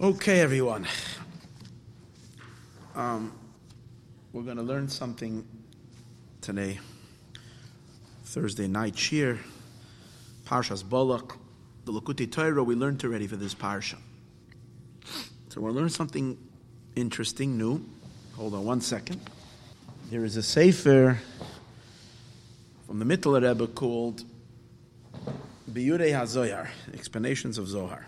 Okay, everyone. Um, we're going to learn something today. Thursday night shir, Parshas Balak, the Likutei Torah. We learned already for this parsha. So we'll learn something interesting, new. Hold on one second. There is a sefer from the Mittler Rebbe called Biyurei HaZoyar, Explanations of Zohar.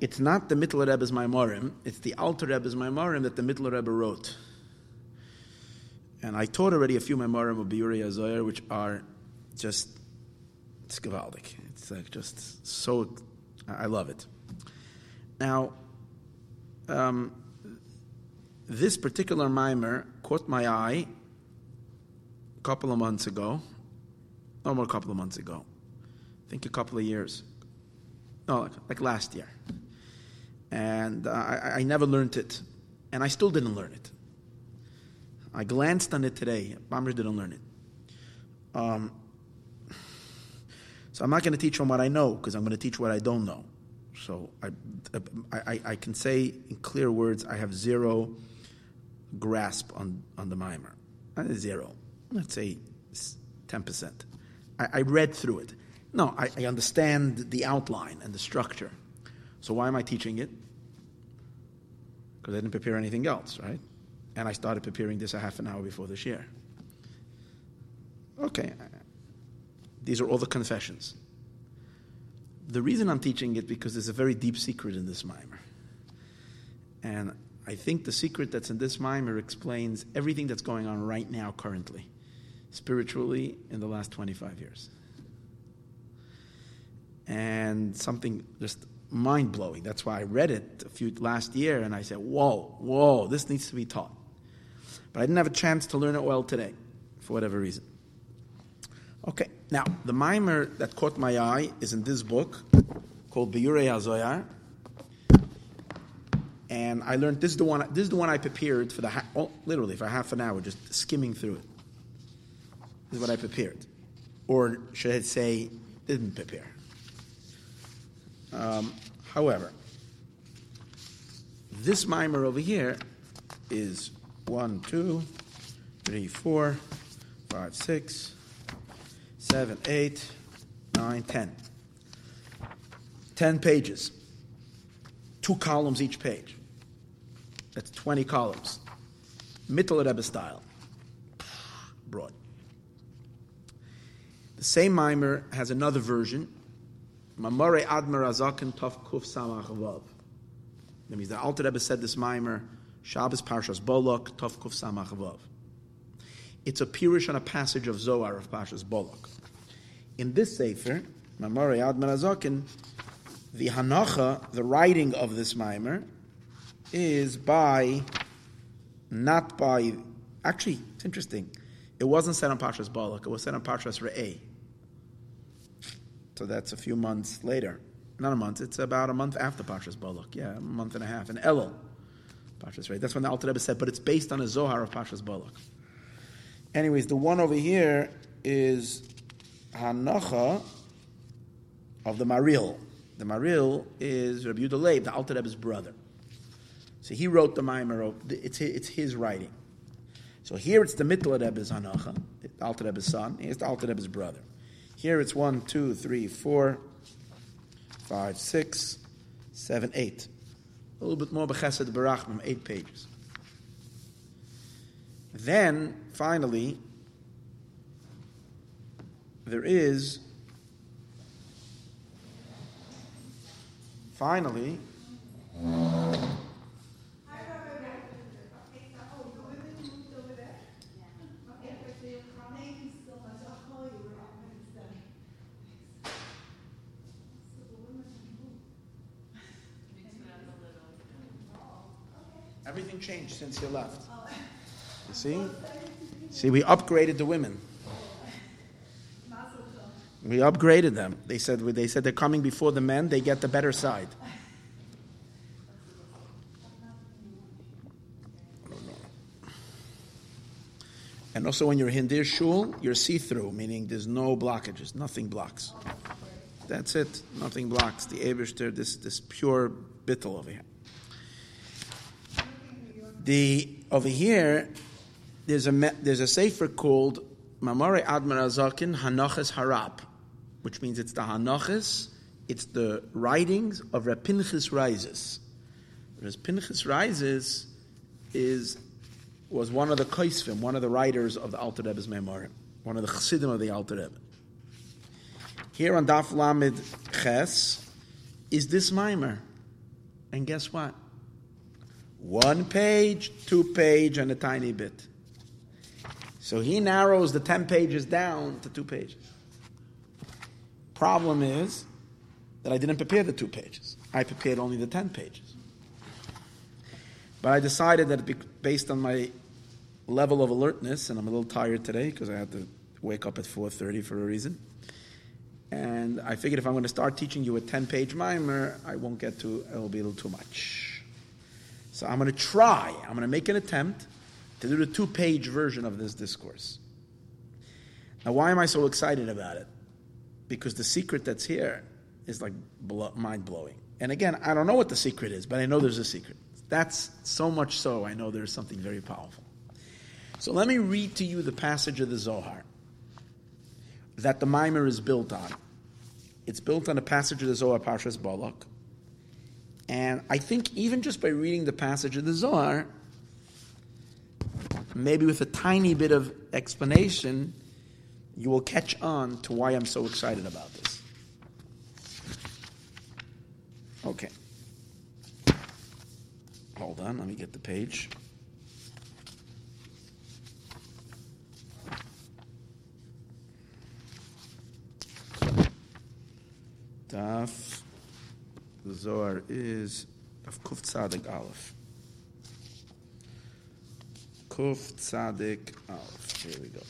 It's not the Mittler Rebbe's Maimorim, it's the Alter Rebbe's Maimorim that the Mittler Rebbe wrote. And I taught already a few Maimorim of Biyurei HaZoyar, which are just, it's. It's like just so, I love it. Now, um, this particular mimer caught my eye a couple of months ago, no more a couple of months ago, I think a couple of years, no, like, like last year and uh, I, I, never learned it, and I still didn't learn it. I glanced on it today. Bombers didn't learn it. Um, so I'm not going to teach from what I know because I'm going to teach what I don't know. So I, I, I can say in clear words, I have zero grasp on, on the mimer. Zero. Let's say 10%. I, I read through it. No, I, I understand the outline and the structure. So why am I teaching it? Because I didn't prepare anything else, right? And I started preparing this a half an hour before this year. Okay, these are all the confessions. The reason I'm teaching it because there's a very deep secret in this mimer. And I think the secret that's in this mimer explains everything that's going on right now, currently, spiritually, in the last 25 years. And something just mind blowing. That's why I read it a few last year and I said, whoa, whoa, this needs to be taught. But I didn't have a chance to learn it well today, for whatever reason. Okay, now the mimer that caught my eye is in this book called Biyurei HaZoyar. And I learned this is the one. This is the one I prepared for the oh, literally for half an hour, just skimming through it. This is what I prepared, or should I say, didn't prepare. Um, however, this mimer over here is one, two, three, four, five, six, seven, eight, nine, ten. Ten pages. Two columns each page. That's 20 columns. Mittler Rebbe style. Broad. The same mimer has another version Mamare Admar Azakin Tov Kuf Samach Vav. That means the Alter Rebbe said this mimer, Shabbos Parshas Bolok, Tov Kuf Samach Vav. It's a pirush on a passage of Zohar of Parshas Bolok. In this Sefer, Mamare Admar Azakin, the Hanacha, the writing of this mimer, is by, not by, actually, it's interesting. It wasn't said on Parshas Bolok, it was said on Parshas Re'eh. So that's a few months later. Not a month, it's about a month after Pashas Balak. Yeah, a month and a half. And Elul, Pashas right. That's when the Alter Rebbe said, but it's based on a Zohar of Pashas Balak. Anyways, the one over here is Hanacha of the Maharil. The Maharil is Rabbi Yehuda the Alter Rebbe's brother. So he wrote the Maimer, it's his, it's his writing. So here it's the Mittler Rebbe's Hanacha, the Alter Rebbe's son. Here's the Alter Rebbe's brother. Here it's one, two, three, four, five, six, seven, eight. A little bit more Bechesed Barachmim, eight pages. Then, finally, there is, finally, Everything left. You see? See, we upgraded the women. We upgraded them. They said they said they're coming before the men. They get the better side. And also, when you're in Hindir shul, you're see-through, meaning there's no blockages, nothing blocks. That's it. Nothing blocks the Eberster, this, this pure bittel over here. The, over here, there's a, there's a sefer called Mamare Admar Azakin Hanoches Harab, which means it's the Hanoches, it's the writings of Reb Pinchas Reizes. Whereas Rises is was one of the Kaisvim, one of the writers of the Alter Rebbe's Memorim, one of the Chassidim of the Alter Rebbe. Here on Daf Lamed Ches is this mimer. And guess what? One page, two page, and a tiny bit. So he narrows the 10 pages down to two pages. Problem is that I didn't prepare the two pages. I prepared only the 10 pages. But I decided that based on my level of alertness, and I'm a little tired today because I had to wake up at 4.30 for a reason, and I figured if I'm going to start teaching you a 10-page mimer, I won't get to, it'll be a little too much. So I'm going to try, I'm going to make an attempt to do the two-page version of this discourse. Now, why am I so excited about it? Because the secret that's here is like mind-blowing. And again, I don't know what the secret is, but I know there's a secret. That's so much so, I know there's something very powerful. So let me read to you the passage of the Zohar that the mimer is built on. It's built on a passage of the Zohar, Parshas Balak. And I think even just by reading the passage of the Zohar, maybe with a tiny bit of explanation, you will catch on to why I'm so excited about this. Okay. Hold on, let me get the page. Daf. The Zohar is of Kuf Tzadik Aleph. Kuf Tzadik Aleph. Here we go.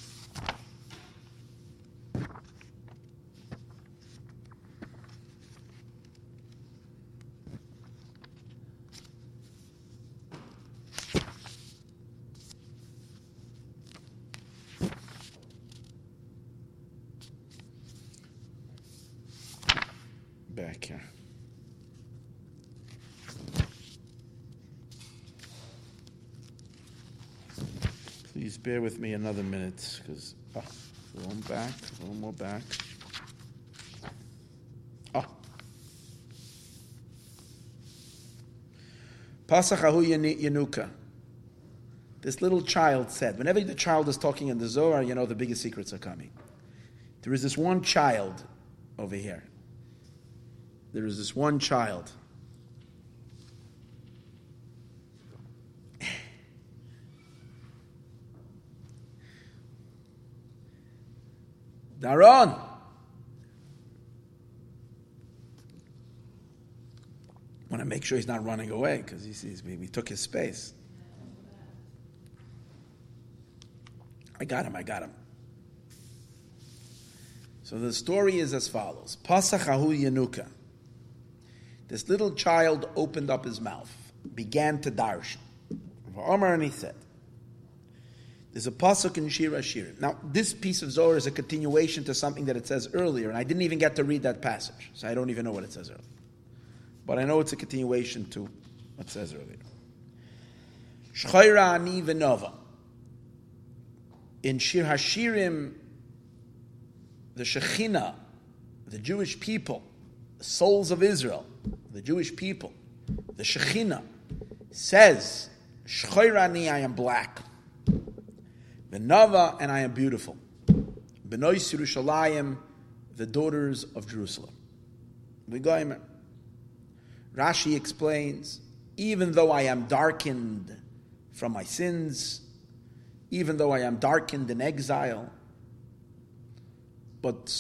Bear with me another minute because oh, ah, a little back, a little more back. Ah. Oh. Pasachahu Yanuka. This little child said, whenever the child is talking in the Zohar, you know the biggest secrets are coming. There is this one child over here. There is this one child. Daron. Want to make sure he's not running away because he sees me. We took his space. I got him. I got him. So the story is as follows: Pasachahu Yanuka. This little child opened up his mouth, began to darsh. Omar and he said, there's a pasuk in Shir Hashirim. Now, this piece of Zohar is a continuation to something that it says earlier, and I didn't even get to read that passage, so I don't even know what it says earlier. But I know it's a continuation to what it says earlier. Shchayra ani v'nova. In Shir Hashirim, the Shekhinah, the Jewish people, the souls of Israel, the Jewish people, the Shekhinah, says, Shchayrani, I am black. Benava, and I am beautiful. Benois Yerushalayim, the daughters of Jerusalem. Rashi explains, even though I am darkened from my sins, even though I am darkened in exile, but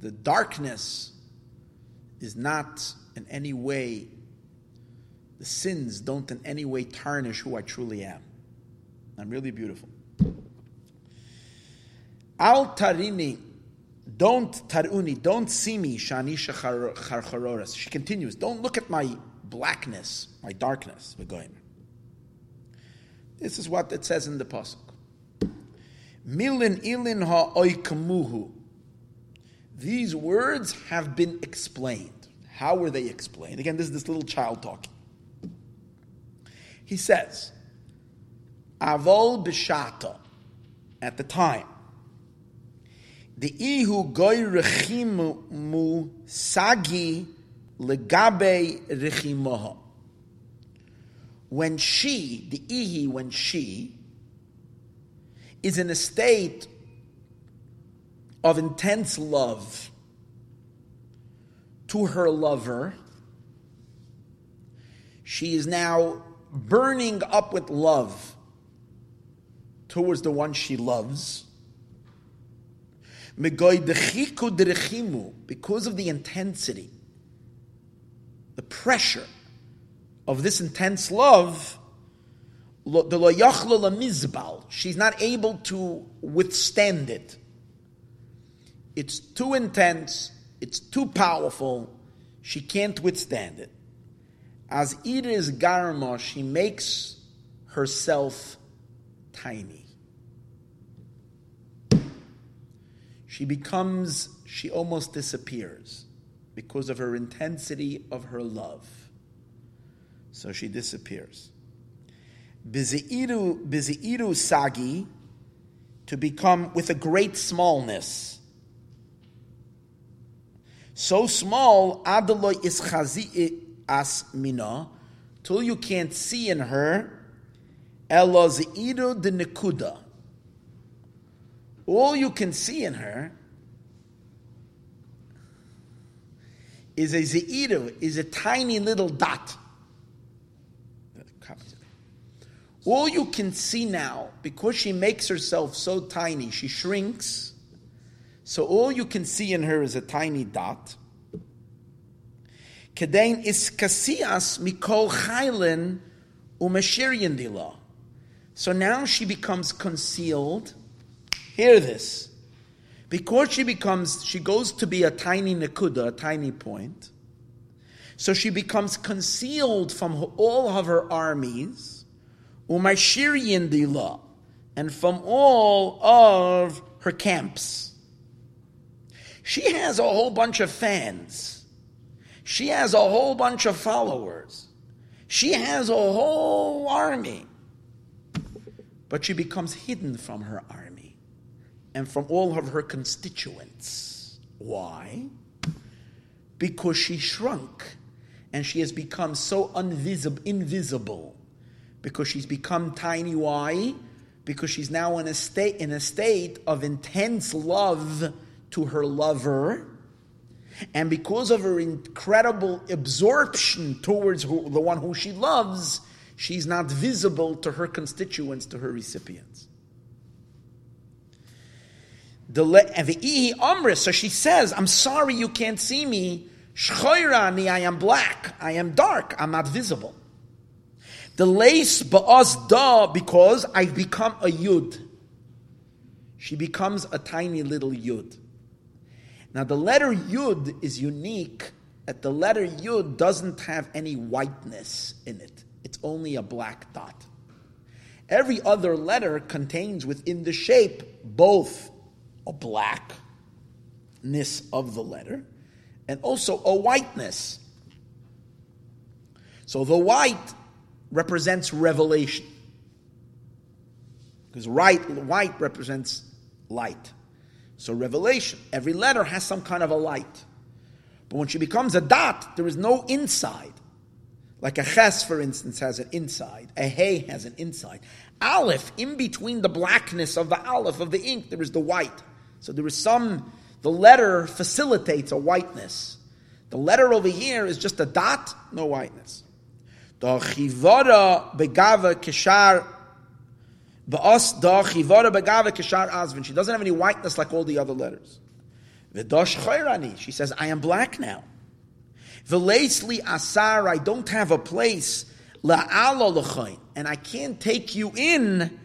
the darkness is not in any way, the sins don't in any way tarnish who I truly am. I'm really beautiful. Al tarini, don't taruni, don't see me, shanisha charcharoras. She continues, don't look at my blackness, my darkness. Going. This is what it says in the pasuk. Milin ilin. These words have been explained. How were they explained? Again, this is this little child talking. He says, Avol b'shata, at the time, the ihu goy rechimu sagi legabe rechimoha. When she, the ihi, when she is in a state of intense love to her lover, she is now burning up with love towards the one she loves. Because of the intensity, the pressure of this intense love, she's not able to withstand it. It's too intense, it's too powerful, she can't withstand it. As Iris Garma, she makes herself tiny. She becomes, she almost disappears because of her intensity of her love. So she disappears. Bizi'iru sagi, to become with a great smallness. So small, adaloy is chazi as mina, till you can't see in her All you can see in her is a Zeiru, is a tiny little dot. All you can see now, because she makes herself so tiny, she shrinks. So all you can see in her is a tiny dot. Kedain is kasias mikol chaylin umeshirian. So now she becomes concealed. Hear this. Because she becomes, she goes to be a tiny nakuda, a tiny point. So she becomes concealed from all of her armies, umashirian dila, and from all of her camps. She has a whole bunch of fans. She has a whole bunch of followers. She has a whole army but she becomes hidden from her army and from all of her constituents. Why? Because she shrunk and she has become so invisible, invisible because she's become tiny. Why? Because she's now in a state in a state of intense love to her lover, and because of her incredible absorption towards who, the one who she loves, she's not visible to her constituents, to her recipients. So she says, I'm sorry you can't see me. I am black. I am dark. I'm not visible. The lace ba'az da, because I've become a yud. She becomes a tiny little yud. Now the letter yud is unique that the letter yud doesn't have any whiteness in it it's only a black dot. Every other letter contains within the shape both a blackness of the letter and also a whiteness. So the white represents revelation. Because right, white represents light. So revelation, every letter has some kind of a light. But when she becomes a dot, there is no inside. Like a ches, for instance, has an inside. A hay has an inside. Aleph, in between the blackness of the aleph of the ink, there is the white. So there is some, the letter facilitates a whiteness. The letter over here is just a dot, no whiteness. The chivara begava kishar Ba'as da chivara begava kishar azvin. She doesn't have any whiteness like all the other letters. V'dosh chayrani. She says, I am black now. V'leisli asar, I don't have a place, la'alo and I can't take you in,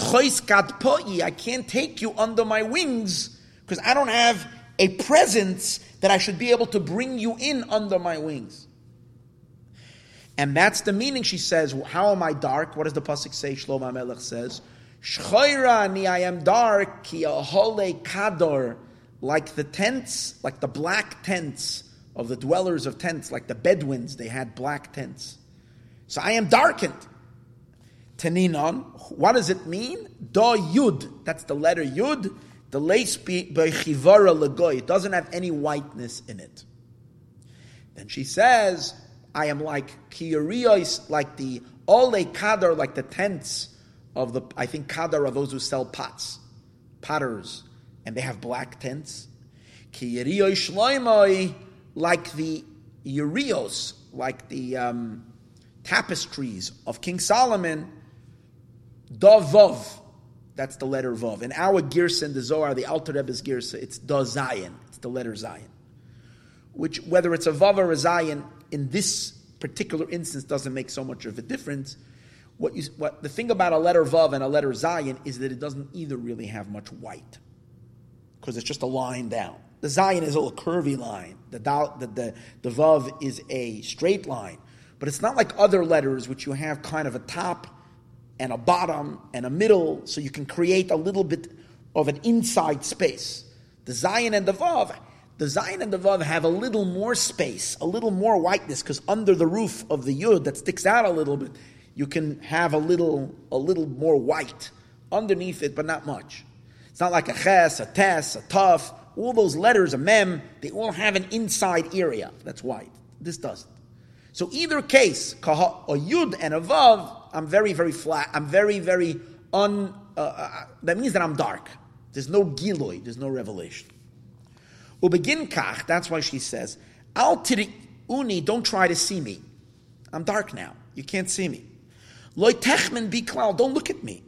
I can't take you under my wings, because I don't have a presence that I should be able to bring you in under my wings. And that's the meaning, she says, how am I dark? What does the Pasuk say? Shlomo Melech says, Shchoirani, I am dark, ki kador, like the tents, like the black tents of the dwellers of tents, like the Bedouins, they had black tents. So I am darkened. Teninon, what does it mean? Da Yud, that's the letter Yud. The lace bechivara legoy, it doesn't have any whiteness in it. Then she says, I am like kiyarios, like the ole kadar, like the tents of the, I think kadar are those who sell pots, potters, and they have black tents. Kiyarios shloimoi, like the urios, like the um, tapestries of King Solomon, Dovov, that's the letter Vav. In our Girsa in the Zohar, the Alter Rebbe's Girsa, it's Da Zion, it's the letter Zion. Which, whether it's a Vav or a Zion, in this particular instance doesn't make so much of a difference. What, you, what the thing about a letter Vav and a letter Zion is that it doesn't either really have much white, because it's just a line down. The Zion is a little curvy line. The, the, the, the Vav is a straight line. But it's not like other letters, which you have kind of a top and a bottom and a middle, so you can create a little bit of an inside space. The Zion and the Vav, the Zion and the Vav have a little more space, a little more whiteness, because under the roof of the Yud that sticks out a little bit, you can have a little, a little more white underneath it, but not much. It's not like a ches, a tes, a tuf. All those letters, a mem, they all have an inside area that's why. This doesn't. So either case, a yud and a vav, I'm very, very flat. I'm very, very un. Uh, uh, that means that I'm dark. There's no giloi. There's no revelation. Ubegin kach. That's why she says, "Al tiri uni. Don't try to see me. I'm dark now. You can't see me. Loy techmen cloud. Don't look at me.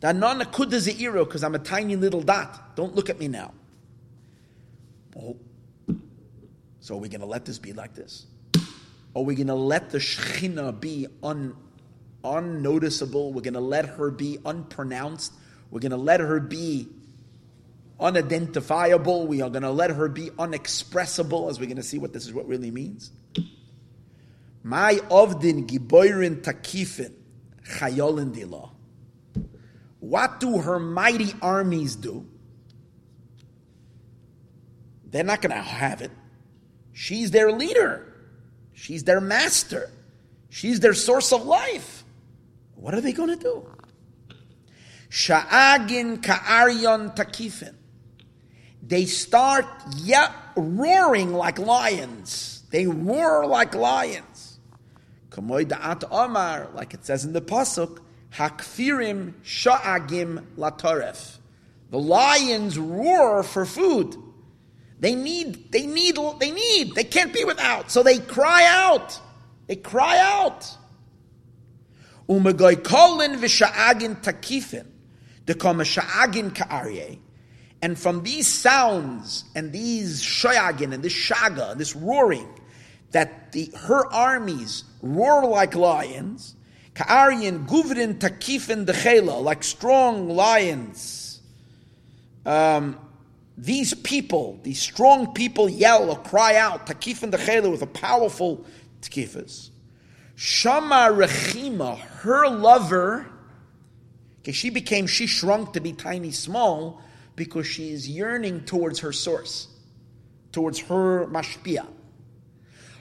Danana kuda because I'm a tiny little dot. Don't look at me now. Oh. So are we going to let this be like this? Are we going to let the Shekhinah be un, unnoticeable? We're going to let her be unpronounced. We're going to let her be unidentifiable. We are going to let her be unexpressible, as we're going to see what this is what really means. My ovdin giboirin takifin chayolin dila. What do her mighty armies do? They're not going to have it. She's their leader. She's their master. She's their source of life. What are they going to do? Sha'agin ka'aryon takifin. They start yeah, roaring like lions. They roar like lions. Da'at omar, like it says in the pasuk, hakfirim sha'agim latoref. The lions roar for food. They need, they need, they need, they can't be without. So they cry out. They cry out. Umagoy kolin v'sha'agin takifin. Dekoma sha'agin ka'arye. And from these sounds and these shayagin and this shaga, and this roaring, that the, her armies roar like lions, ka'aryin guvrin takifin dechela, like strong lions. Um, these people, these strong people, yell or cry out, takif and the with a powerful takifas. Shama Rechima, her lover, okay, she became, she shrunk to be tiny small because she is yearning towards her source, towards her mashpia.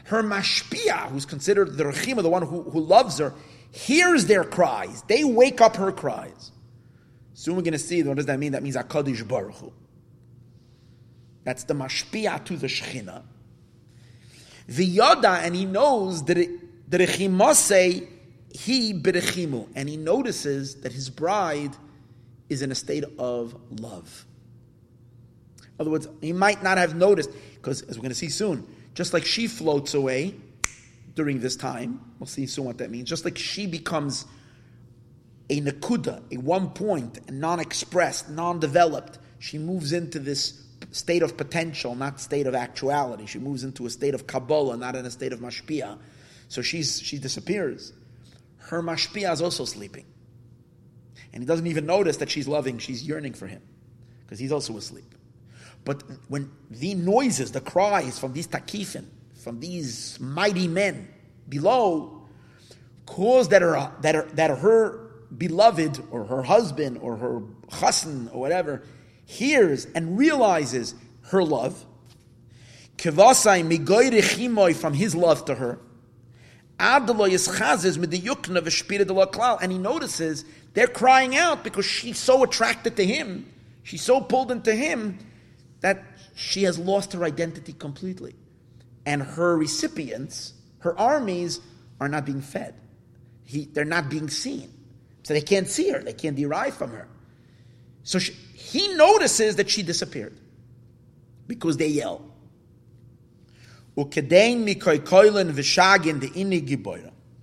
Her mashpia, who's considered the Rechima, the one who, who loves her, hears their cries. They wake up her cries. Soon we're going to see what does that mean? That means HaKadosh Baruch Hu. That's the mashpia to the Shechina. The Yoda, and he knows that the Rechimase, he berechimu, and he notices that his bride is in a state of love. In other words, he might not have noticed, because as we're going to see soon, just like she floats away during this time, we'll see soon what that means, just like she becomes a nakuda, a one point, non expressed, non developed, she moves into this state of potential, not state of actuality. She moves into a state of Kabbalah, not in a state of mashpia. So she's, she disappears. Her mashpia is also sleeping. And he doesn't even notice that she's loving, she's yearning for him, because he's also asleep. But when the noises, the cries from these takifin, from these mighty men below, cause that are, that are, that her beloved or her husband or her chassan or whatever hears and realizes her love. Kivasai migoyre chimoy from his love to her. Adalo yischazes with the yukna v'shpira klal. And he notices they're crying out because she's so attracted to him. She's so pulled into him that she has lost her identity completely. And her recipients, her armies, are not being fed. He, they're not being seen. So they can't see her, they can't derive from her. So she, he notices that she disappeared because they yell.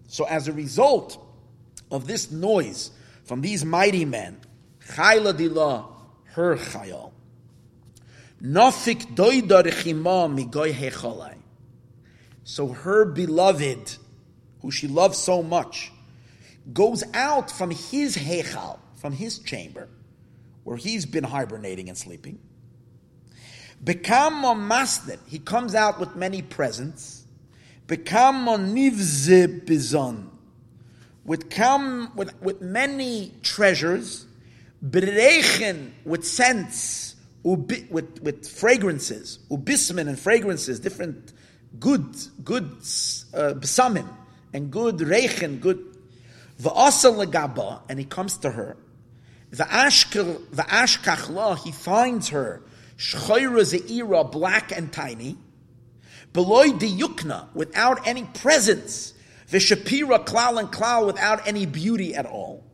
So as a result of this noise from these mighty men, her Chayal. So her beloved, who she loves so much, goes out from his Hechal, from his chamber, where he's been hibernating and sleeping Become a masnit. He comes out with many presents. Become a nivze bizon. With come with, with many treasures. Berechen with scents. Ubi, with, with fragrances. Ubismin and fragrances. Different good, good uh. And good rechen, good. Legaba. And he comes to her. The ashkachla, he finds her Shchoira Ze'ira, black and tiny. Beloy de Yukna, without any presence. Vishapira Klal and Klal, without any beauty at all.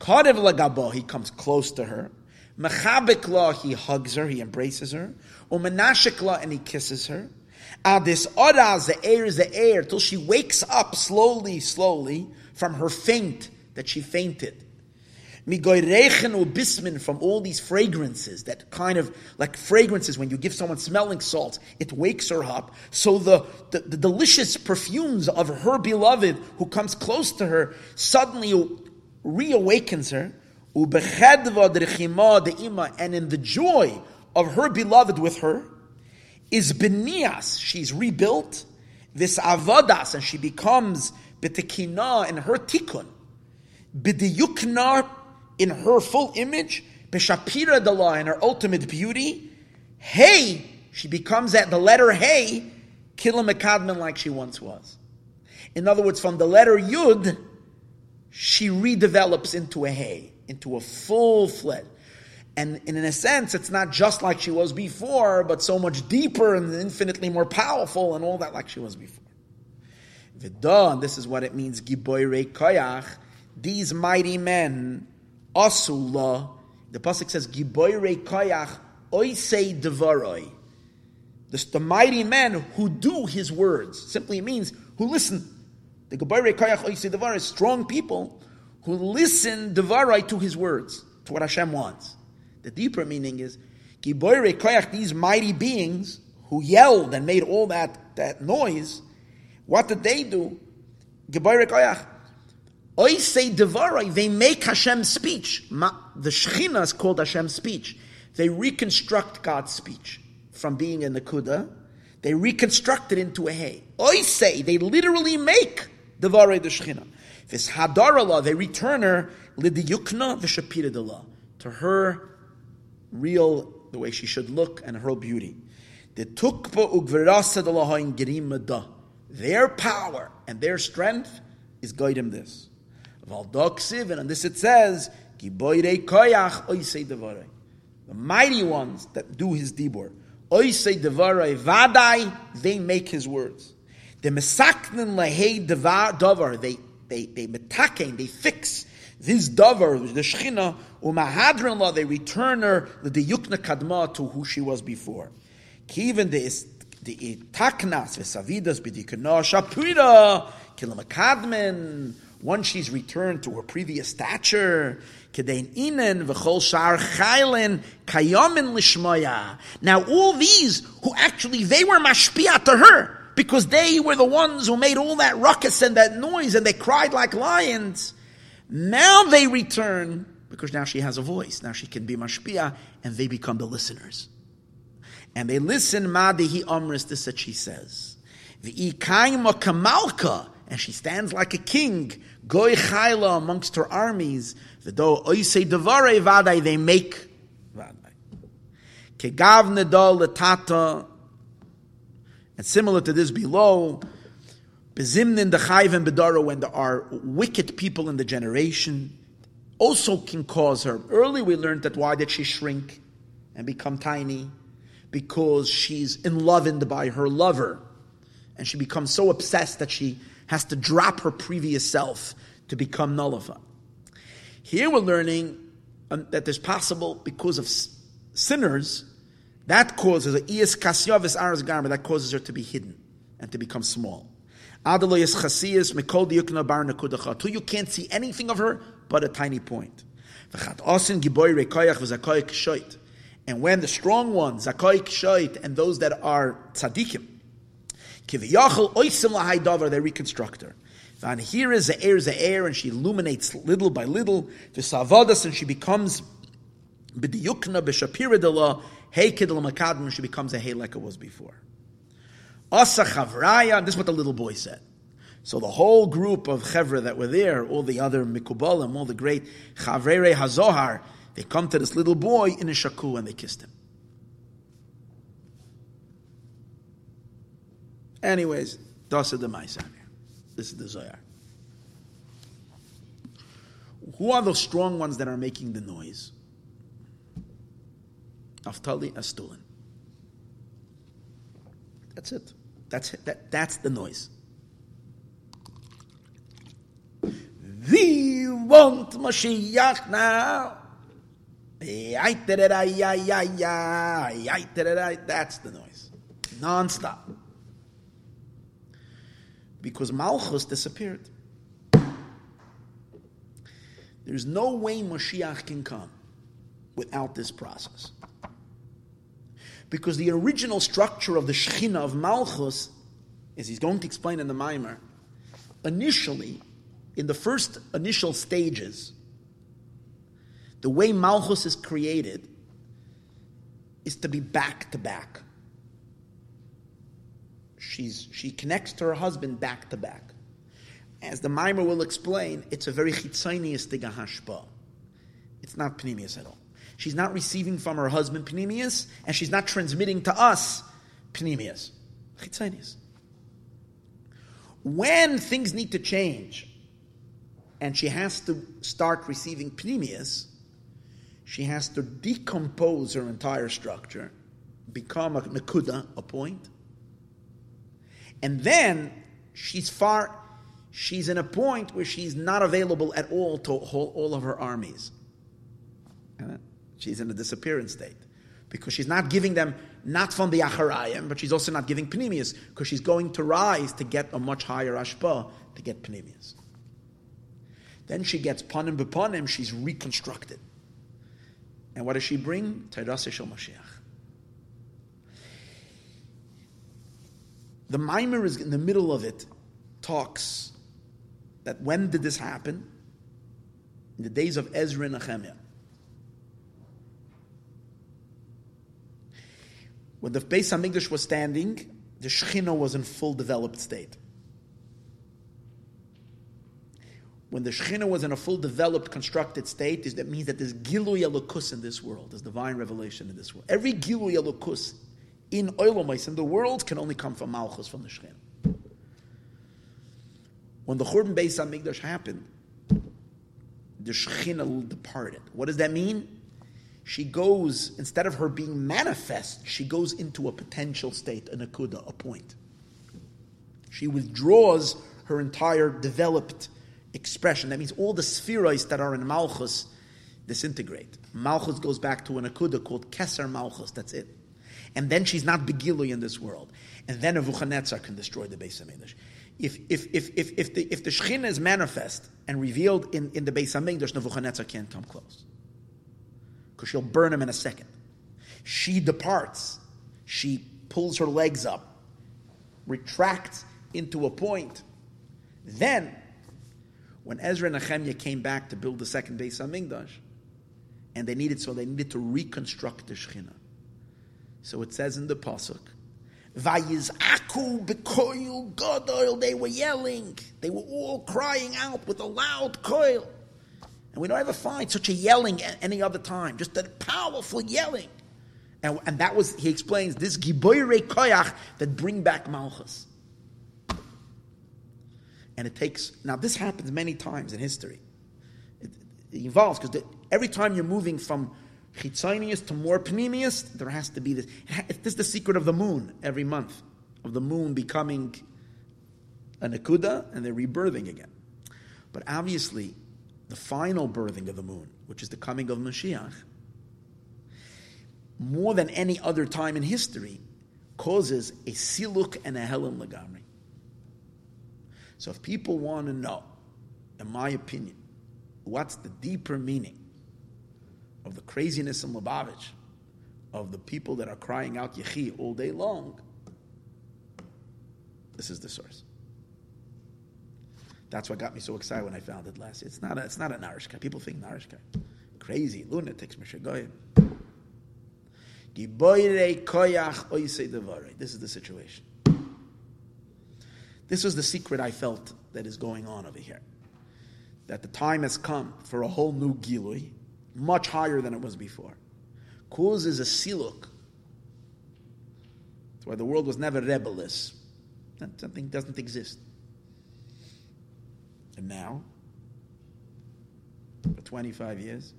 Kadev Lagabo, he comes close to her. Mechabikla, he hugs her, he embraces her. Umanashikla, and he kisses her. Adis Ora Ze'er Ze'er, till she wakes up slowly, slowly from her faint that she fainted migoyrechen bismin from all these fragrances that kind of like fragrances when you give someone smelling salts, it wakes her up. So the, the, the delicious perfumes of her beloved who comes close to her suddenly reawakens her. And in the joy of her beloved with her is benias, she's rebuilt, this avodas, and she becomes betekina in her tikkun. Bidiyukna in her full image, Beshapira Dala in her ultimate beauty, hey, she becomes at the letter hey, Kila Mekadman like she once was. In other words, from the letter Yud, she redevelops into a hey, into a full fledged. And, in a sense, it's not just like she was before, but so much deeper and infinitely more powerful and all that like she was before. Vidah, this is what it means, Giboire Koyach, these mighty men Asula, the pasuk says, Giboire Koyach Oisei Devaroi. The, the mighty men who do his words. Simply means who listen. The Giboire Koyach Oisei Devaroi, strong people who listen Devaroi to his words, to what Hashem wants. The deeper meaning is, Giboire Koyach, these mighty beings who yelled and made all that, that noise, what did they do? Giboire Koyach, I say Devarai, they make Hashem's speech. The Shechina is called Hashem's speech. They reconstruct God's speech from being a Nakuda. They reconstruct it into a Hey. I say, they literally make Devarai the Shechina. This Hadarala, they return her Lidiyukna Vishapira to her real, the way she should look and her beauty. The Tukpa Ugverasa Their power and their strength is guiding this. And on this it says, The mighty ones that do his dibur. Oisei devarai vadai, they make his words. The mesaknen lahei davar, they they they metaken, they fix this davar, the shechina, umahadrin la, they return her the yukna kadma to who she was before. Even the the taknas v'savidas b'dikana shapira kilamakadmen once she's returned to her previous stature. Now all these who actually they were mashpia to her because they were the ones who made all that ruckus and that noise and they cried like lions. Now they return because now she has a voice. Now she can be mashpia and they become the listeners. And they listen madihi amris this that she says. V'ikaima kamalka and she stands like a king goy chayla amongst her armies. V'do oisei devare vadai, they make vadai. Kegavne dol letata, and similar to this below, bezimnin the chayven bedara when there are wicked people in the generation, also can cause her. Early we learned that why did she shrink and become tiny? Because she's in by her lover, and she becomes so obsessed that she has to drop her previous self to become nullified. Here we're learning um, that there's possible because of sinners that causes a ias kasyavis aras garment that causes her to be hidden and to become small. Until you can't see anything of her but a tiny point. And when the strong ones, zakoik shoit, and those that are tzaddikim, they reconstruct her. And here is the air, the air, and she illuminates little by little. The savadas, and she becomes b'diyukna b'shapira dela hekid l'makadm, she becomes a hay like it was before. Asa chavraya, this is what the little boy said. So the whole group of chevra that were there, all the other mikubalim, all the great chavrere hazohar, they come to this little boy in a shaku and they kissed him. Anyways, dasa de This is the Zohar. Who are the strong ones that are making the noise? Aftali Astulin. That's it. That's it. That, that's the noise. We want Mashiach now. That's the noise. Non-stop. Because Malchus disappeared. There's no way Mashiach can come without this process. Because the original structure of the Shechina of Malchus, as he's going to explain in the Maimer, initially in the first initial stages, the way Malchus is created is to be back to back. She's, she connects to her husband back to back. As the Mimer will explain, it's a very chitzoniistic hashpa. It's not panemius at all. She's not receiving from her husband panemius, and she's not transmitting to us panemius. Chitzonius. When things need to change, and she has to start receiving pneumias, she has to decompose her entire structure, become a nakuda, a point, and then she's far, she's in a point where she's not available at all to all of her armies. She's in a disappearance state because she's not giving them not from the acharayim, but she's also not giving pneumias because she's going to rise to get a much higher ashpa to get pneumias. Then she gets panim b'panim, she's reconstructed. And what does she bring? Tairasa Shel Mashiach. The mimer is in the middle of it, talks that when did this happen? In the days of Ezra and Nehemiah. When the Beis Hamikdash was standing, the Shechina was in full developed state. when the Shekhinah was in a full developed, constructed state, that means that there's Gilu Elokus in this world, there's divine revelation in this world. Every Gilu Elokus in Oilomais, in the world, can only come from Malchus, from the Shekhinah. When the Churban Beis HaMikdash happened, the Shekhinah departed. What does that mean? She goes, instead of her being manifest, she goes into a potential state, a nakuda, a point. She withdraws her entire developed expression. That means all the sefiros that are in Malchus disintegrate. Malchus goes back to an akuda called Keser Malchus. That's it. And then she's not Begilui in this world. And then Nebuchadnezzar can destroy the Beis Hamikdash. If, if, if, if, if, the, if the Shekhinah is manifest and revealed in, in the Beis Hamikdash, Nebuchadnezzar can't come close. Because she'll burn him in a second. She departs. She pulls her legs up, retracts into a point. Then when Ezra and Nehemiah came back to build the second Beis Hamikdash, and they needed so they needed to reconstruct the Shechina. So it says in the pasuk, "Vayizaku bekoil gadol." They were yelling. They were all crying out with a loud coil. And we don't ever find such a yelling at any other time. Just a powerful yelling. And, and that was, he explains, this giboire koyach that bring back malchus. And it takes, now this happens many times in history. It, it evolves, because every time you're moving from chitzonius to more panemius, there has to be this. This is the secret of the moon every month, of the moon becoming a nakuda and they're rebirthing again. But obviously, the final birthing of the moon, which is the coming of Mashiach, more than any other time in history, causes a siluk and a helam lagamri. So if people want to know, in my opinion, what's the deeper meaning of the craziness in Lubavitch, of the people that are crying out Yechi all day long, this is the source. That's what got me so excited when I found it last. It's not a, it's not a Narishka. People think Narishka. Crazy, lunatics, Mishagoyim. This is the situation. This was the secret I felt that is going on over here. That the time has come for a whole new Gilui, much higher than it was before. Kuz is a siluk. That's why the world was never rebellious. That something doesn't exist. And now, for 25 years,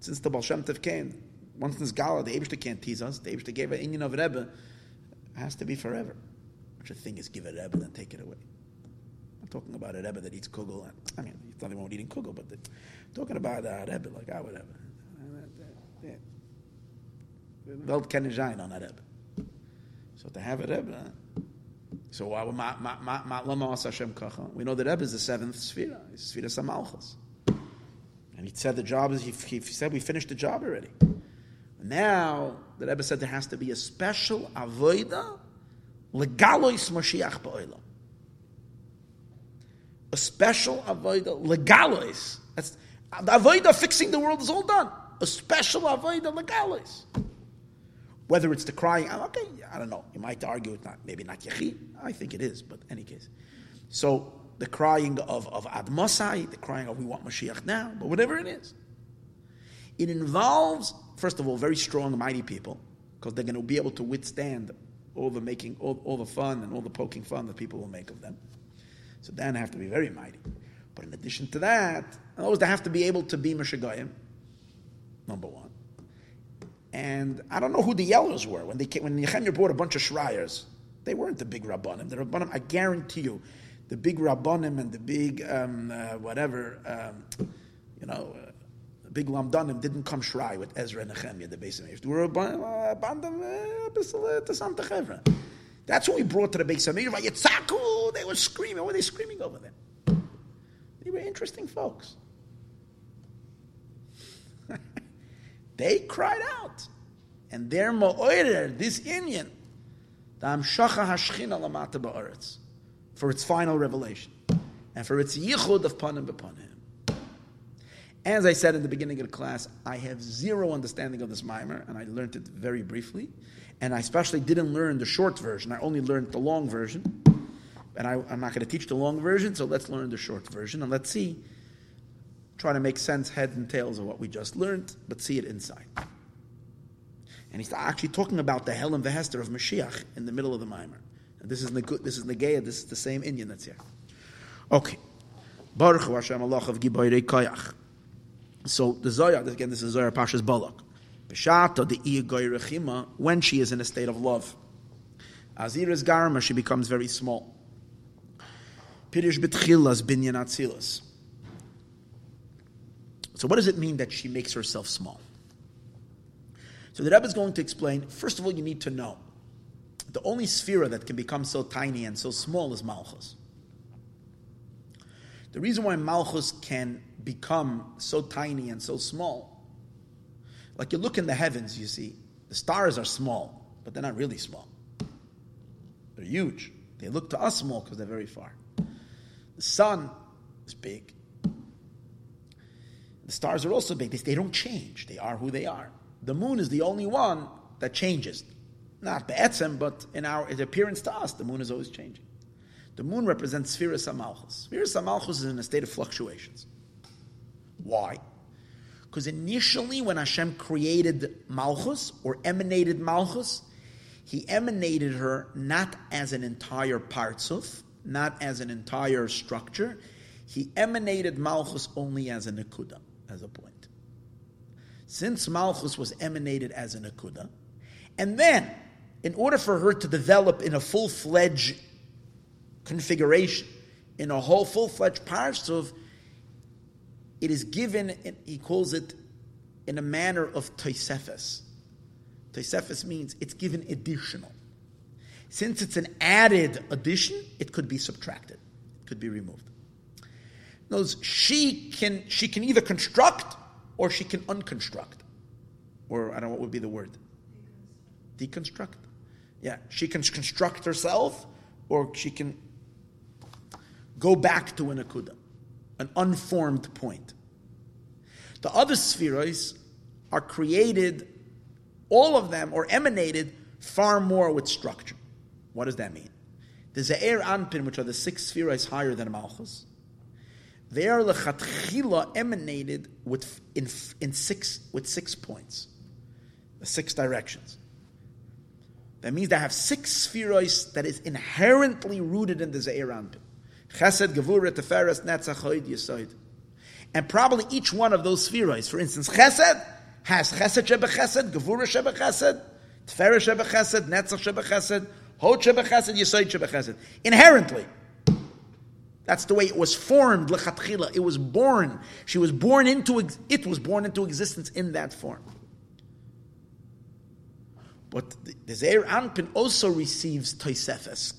since the Baal Shem came, once this Gala, the Abishta can't tease us, the Abishta gave an inyan of Rebbe, it has to be forever. Such a thing is give a Rebbe and take it away. Talking about a Rebbe that eats kugel. I mean, he's nothing wrong with eating kugel, but the, talking about a Rebbe like ah, our Rebbe. Welt kennen zijn on a Rebbe. So to have a Rebbe, so why would ma ma ma ma lama Hashem kacha? We know that Rebbe is the seventh Sfira. It's Sfiras Malchus. And he said the job is, he, he said we finished the job already. Now, the Rebbe said there has to be a special avoida legalois Mashiach ba'olam. A special avoida legalois. That's the avoida fixing the world is all done. A special avoida legalois. Whether it's the crying, okay, I don't know. You might argue it's not, maybe not Yechi. I think it is, but any case. So the crying of, of Admasai, the crying of we want Mashiach now, but whatever it is. It involves, first of all, very strong, mighty people, because they're going to be able to withstand all the making, all, all the fun and all the poking fun that people will make of them. So then I have to be very mighty. But in addition to that, always have to be able to be Meshagayim, number one. And I don't know who the yellers were when they came, when Nehemiah brought a bunch of Shriers. They weren't the big Rabbanim. The Rabbanim, I guarantee you, the big Rabbanim and the big um, uh, whatever, um, you know, uh, the big Lamdanim didn't come Shrai with Ezra and Nehemiah, the base of They were a band That's what we brought to the base of Yitzaku, they were screaming. What were they screaming over there? They were interesting folks. They cried out. And their ma'oirer, this inyan, the Amshacha Hashchina Lamata Ba'aretz, for its final revelation, and for its yichud of panim b'panim. As I said in the beginning of the class, I have zero understanding of this mimer, and I learned it very briefly. And I especially didn't learn the short version, I only learned the long version. And I, am not going to teach the long version, so let's learn the short version, and let's see try to make sense, heads and tails of what we just learned, but see it inside. And he's actually talking about the hell and the Hester of Mashiach in the middle of the Mimer. And this is this is this is the same inyan that's here. Okay. Baruch Hashem Allah of Gibayre Koyach. So the Zohar, again, this is Zohar Parshas Balak. Beshata the Iya when she is in a state of love. Azir is Garma, she becomes very small. Pirish Betchilas Binyan Atzilus. So, what does it mean that she makes herself small? So, the Rebbe is going to explain first of all, you need to know the only sphere that can become so tiny and so small is Malchus. The reason why Malchus can become so tiny and so small, like you look in the heavens, you see, the stars are small, but they're not really small. They're huge. They look to us small because they're very far. The sun is big, the stars are also big. They, don't change. They are who they are. The moon is the only one that changes. Not be'etzem, but in our appearance to us, the moon is always changing. The moon represents Sfiras HaMalchus. Sfiras HaMalchus is in a state of fluctuations. Why? Because initially, when Hashem created Malchus or emanated Malchus, he emanated her not as an entire partsuf, not as an entire structure. He emanated Malchus only as a Nakuda, as a point. Since Malchus was emanated as a Nakuda, and then, in order for her to develop in a full fledged configuration, in a whole full fledged partsuf, it is given, he calls it, in a manner of Tosefes. Tosefes means it's given additional. Since it's an added addition, it could be subtracted, it could be removed. Knows she can she can either construct or she can unconstruct, or I don't know what would be the word. Deconstruct. Yeah, she can construct herself, or she can go back to an akuda, an unformed point. The other spheres are created, all of them, or emanated far more with structure. What does that mean? The Ze'er Anpin, which are the six spheres higher than Malchus, they are lechatchila emanated with in, in six with six points, the six directions. That means they have six spheres that is inherently rooted in the Ze'er Anpin. Chesed, Gevurah, Teferes, Netzach, Yesod. And probably each one of those spheres, for instance, Chesed has Chesed Shebe Chesed, Gevurah Shebe Chesed, Teferes Shebe Chesed, Netzach Shebe Chesed, Hod Shebe Chesed, Yesod Shebe Chesed. Inherently. That's the way it was formed, lechatchila. It was born. She was born into, it was born into existence in that form. But the Zeir Anpin also receives Toisefes,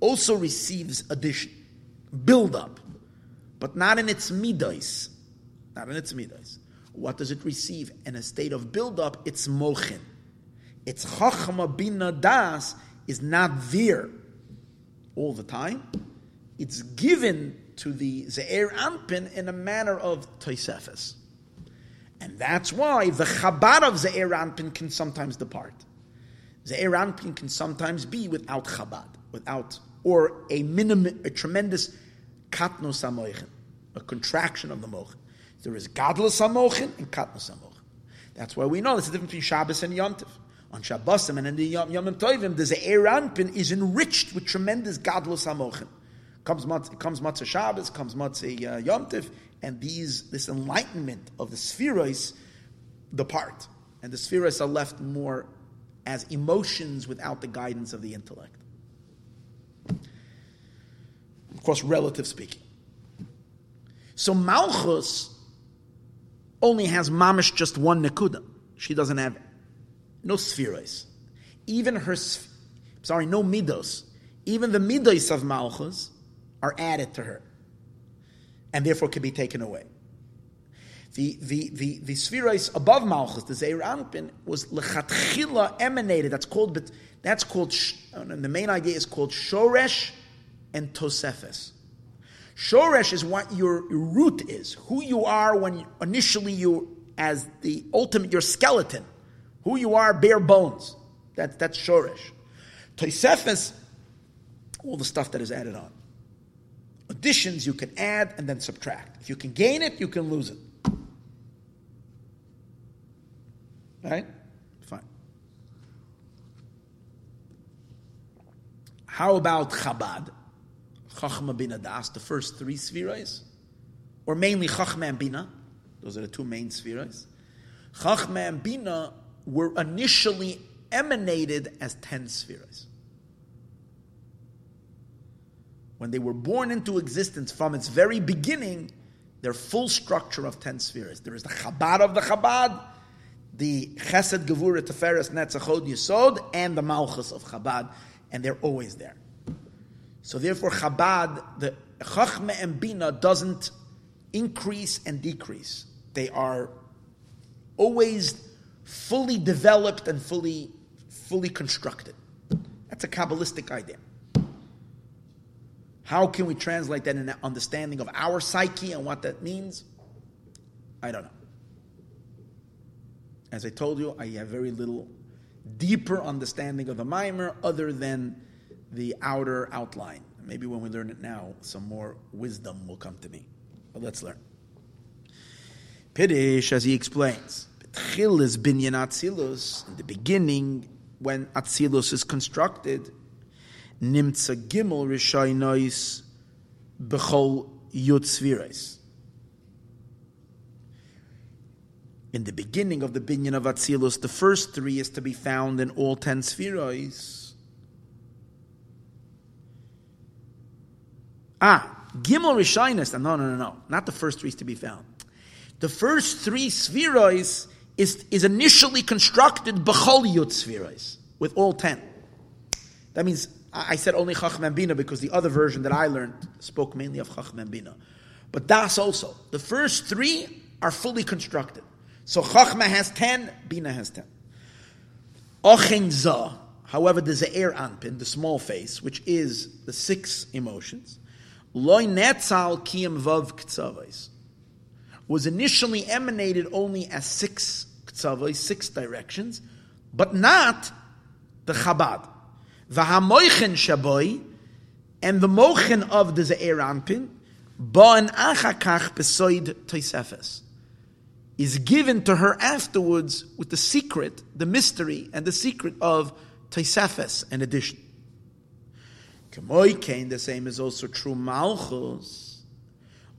also receives addition, build up but not in its midas. Not in its midas. What does it receive? In a state of build-up, it's mochin. Its chachma bina das is not there all the time. It's given to the Ze'er Anpin in a manner of Toisefes. And that's why the Chabad of Ze'er Anpin can sometimes depart. Ze'er Anpin can sometimes be without Chabad, without, or a minimum, a tremendous katnos hamochin, a contraction of the mochin. There is gadlus hamochin and katnos hamochin. That's why we know there's a difference between Shabbos and Yom Tov. On Shabbosim and in the Yom, Yom Tovim, there's a Ze'er Anpin is enriched with tremendous gadlus hamochin. Comes Motzei, comes Motzei Shabbos, comes Motzei uh, Yom Tov, and these this enlightenment of the spherois depart, and the spherois are left more as emotions without the guidance of the intellect of course, relative speaking. So Malchus only has mamish just one nekuda. She doesn't have no spheres. Even her, sorry, no midos. Even the midos of Malchus are added to her, and therefore can be taken away. The the the the spheres above Malchus, the Zeir Anpin, was lechatchila emanated. That's called, that's called. And uh, the main idea is called shoresh and Tosefes. Shoresh is what your root is, who you are when initially you, as the ultimate, your skeleton, who you are, bare bones. That, that's Shoresh. Tosefes, all the stuff that is added on. Additions you can add and then subtract. If you can gain it, you can lose it. Right? Fine. How about Chabad? Chachma Bina Das, the first three spheres, or mainly Chachma and Bina. Those are the two main spheres. Chachma and Bina were initially emanated as ten spheres. When they were born into existence from its very beginning, their full structure of ten spheres. There is the Chabad of the Chabad, the Chesed, Gevurah, Teferes, Netzachod, Yisod, and the Malchus of Chabad, and they're always there. So therefore, Chabad, the Chachma and Bina doesn't increase and decrease. They are always fully developed and fully, fully constructed. That's a Kabbalistic idea. How can we translate that in an understanding of our psyche and what that means? I don't know. As I told you, I have very little deeper understanding of the mimer other than the outer outline. Maybe when we learn it now, some more wisdom will come to me. But let's learn. Piddish, as he explains, binyan Atzilus, in the beginning, when Atzilus is constructed, Nimtza Gimel Rishaynois Bechol Yud Tzvirais. In the beginning of the binyan of Atzilus, the first three is to be found in all ten sefiros. Ah, Gimel Rishainas. No, no, no, no. Not the first three is to be found. The first three sefiros is, is initially constructed Bechol Yud sefiros, with all ten. That means, I said only Chacham Bina because the other version that I learned spoke mainly of Chacham Bina. But Das also. The first three are fully constructed. So Chachma has ten, Bina has ten. Ochen Zah, however, there's a Ze'er Anpin, the small face, which is the six emotions. Loy netzal kiyam vav ktsavais was initially emanated only as six ktsavais, six directions, but not the Chabad. V'hamoichen shaboy, and the mochen of the Ze'er Anpin, ba'an achakach besoid toisefes, is given to her afterwards with the secret, the mystery, and the secret of toisefes, an addition. The same is also true Malchus.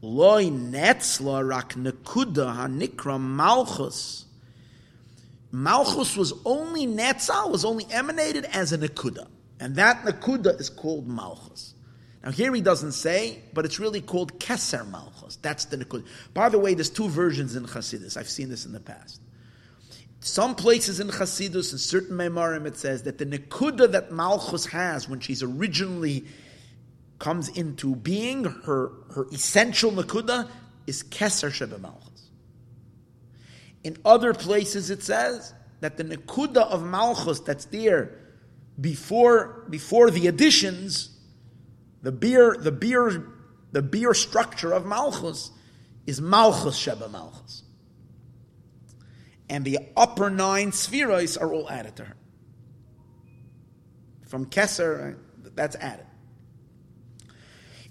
Loi netzla rak nekuda hanikra Malchus. Malchus was only netzal, was only emanated as a nekuda. And that nekuda is called Malchus. Now here he doesn't say, but it's really called Keser Malchus. That's the nekuda. By the way, there's two versions in Chassidus. I've seen this in the past. Some places in Chasidus, in certain Memarim, it says that the Nekuda that Malchus has when she's originally comes into being, her, her essential Nekuda is Keser Sheba Malchus. In other places, it says that the Nekuda of Malchus that's there before, before the additions, the beer, the beer, the beer structure of Malchus is Malchus Sheba Malchus and the upper nine sefiros are all added to her. From Kesser, that's added.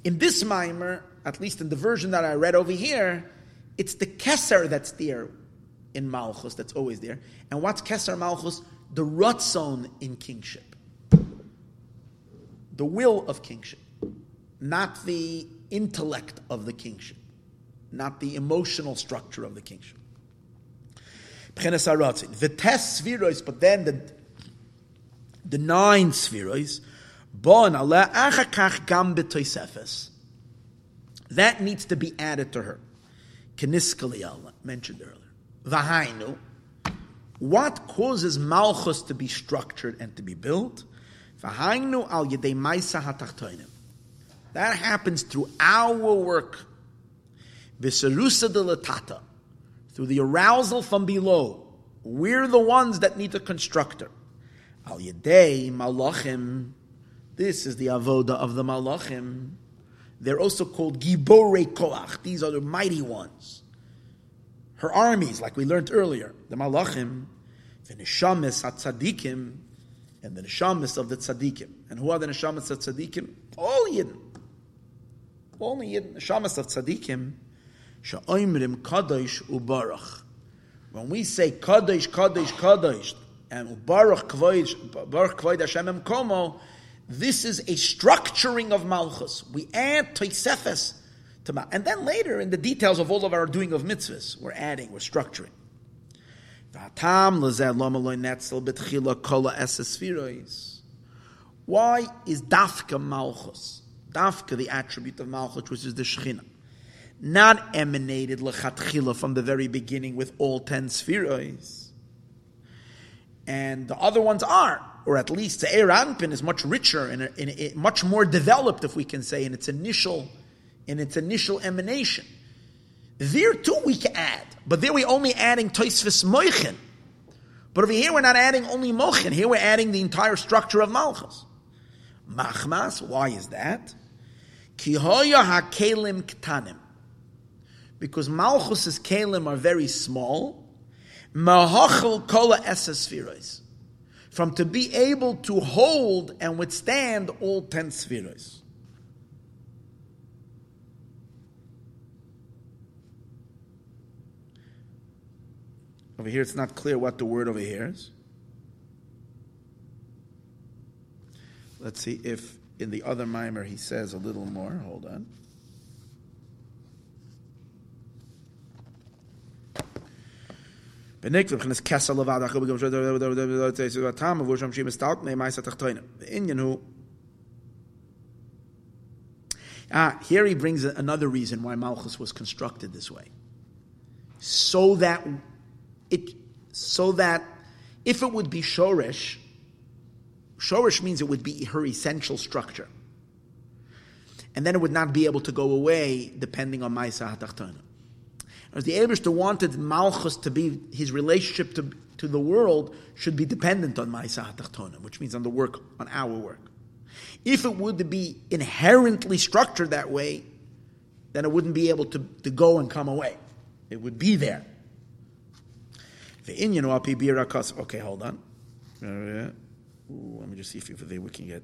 In this mimer, at least in the version that I read over here, it's the Kesser that's there in Malchus, that's always there. And what's Kesser Malchus? The Ratzon in kingship. The will of kingship. Not the intellect of the kingship. Not the emotional structure of the kingship. The test sefiros, but then the the nine sefiros, bon ala achakach gam b'toisefes. That needs to be added to her. Keniskali mentioned earlier. What causes Malchus to be structured and to be built? Al yedei maisa hatachtoinim. That happens through our work. Visarusa de latata through the arousal from below. We're the ones that need to construct her. Al Yedei Malachim. This is the avoda of the Malachim. They're also called Gibore Koach. These are the mighty ones. Her armies, like we learned earlier, the Malachim, the Neshamis Tzadikim, and the Neshamis of the Tzadikim. And who are the Neshamis of Tzadikim? All Yidden. Only Yidden. Neshamis of Tzadikim Kadosh ubarach. When we say kadosh, kadosh, kadosh, and ubarach kvoid, baruch kvoid Hashem komo, this is a structuring of malchus. We add toisefes to malchus. And then later, in the details of all of our doing of mitzvahs, we're adding, we're structuring. Why is dafka malchus? Dafka, the attribute of malchus, which is the shechina not emanated lechatchila from the very beginning with all ten sefiros. And the other ones are, or at least the Ze'er Anpin is much richer and, much more developed, if we can say, in its initial, in its initial emanation. There too we can add, but there we're only adding Toisvis Moichin. But over here we're not adding only Mochin. Here we're adding the entire structure of Malchus. Machmas, why is that? Kihoya hakelim ktanim because Malchus's kalim are very small. Mahachel kola esespheros. From to be able to hold and withstand all ten spheres. Over here, it's not clear what the word over here is. Let's see if in the other mimer he says a little more. Hold on. Who Ah, here he brings another reason why Malchus was constructed this way. So that it so that if it would be Shorish, Shorish means it would be her essential structure. And then it would not be able to go away depending on Maisa HaTachtana. As the Abishter wanted Malchus to be, his relationship to, to the world should be dependent on Maisa HaTachtana, which means on the work, on our work. If it would be inherently structured that way, then it wouldn't be able to, to go and come away. It would be there. The Inyan Okay, hold on. Ooh, let me just see if we can get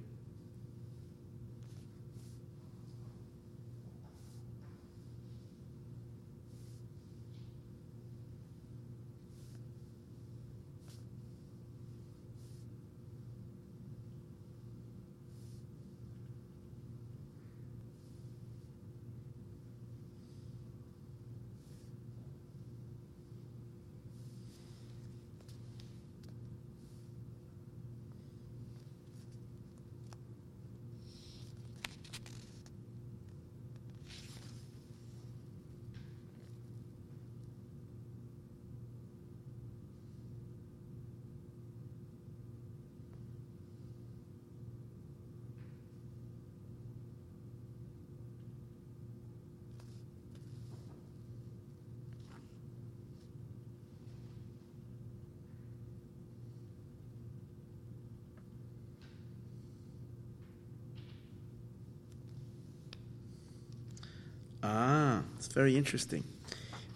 Ah, it's very interesting.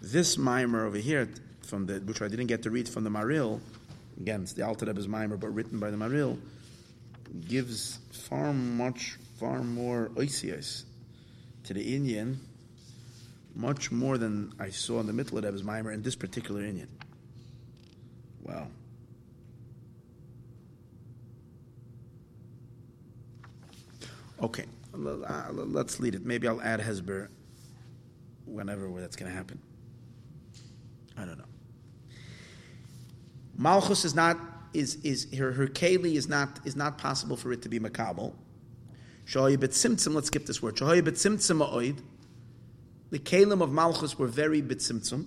This mimer over here, from the which I didn't get to read from the Maharil, again, it's the Alter Rebbe's mimer, but written by the Maharil, gives far much, far more oisias to the inyan, much more than I saw in the Mittler Rebbe's mimer in this particular inyan. Wow. Okay, uh, let's lead it. Maybe I'll add Hezber whenever that's going to happen. I don't know. Malchus is not is is her her keli is not is not possible for it to be makabel. Shoyibet simtzim. Let's skip this word. Shoyibet simtzim oid. The kalim of Malchus were very bitsimtzum.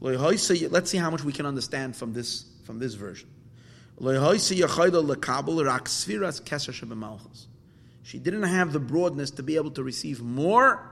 Let's see how much we can understand from this from this version. She didn't have the broadness to be able to receive more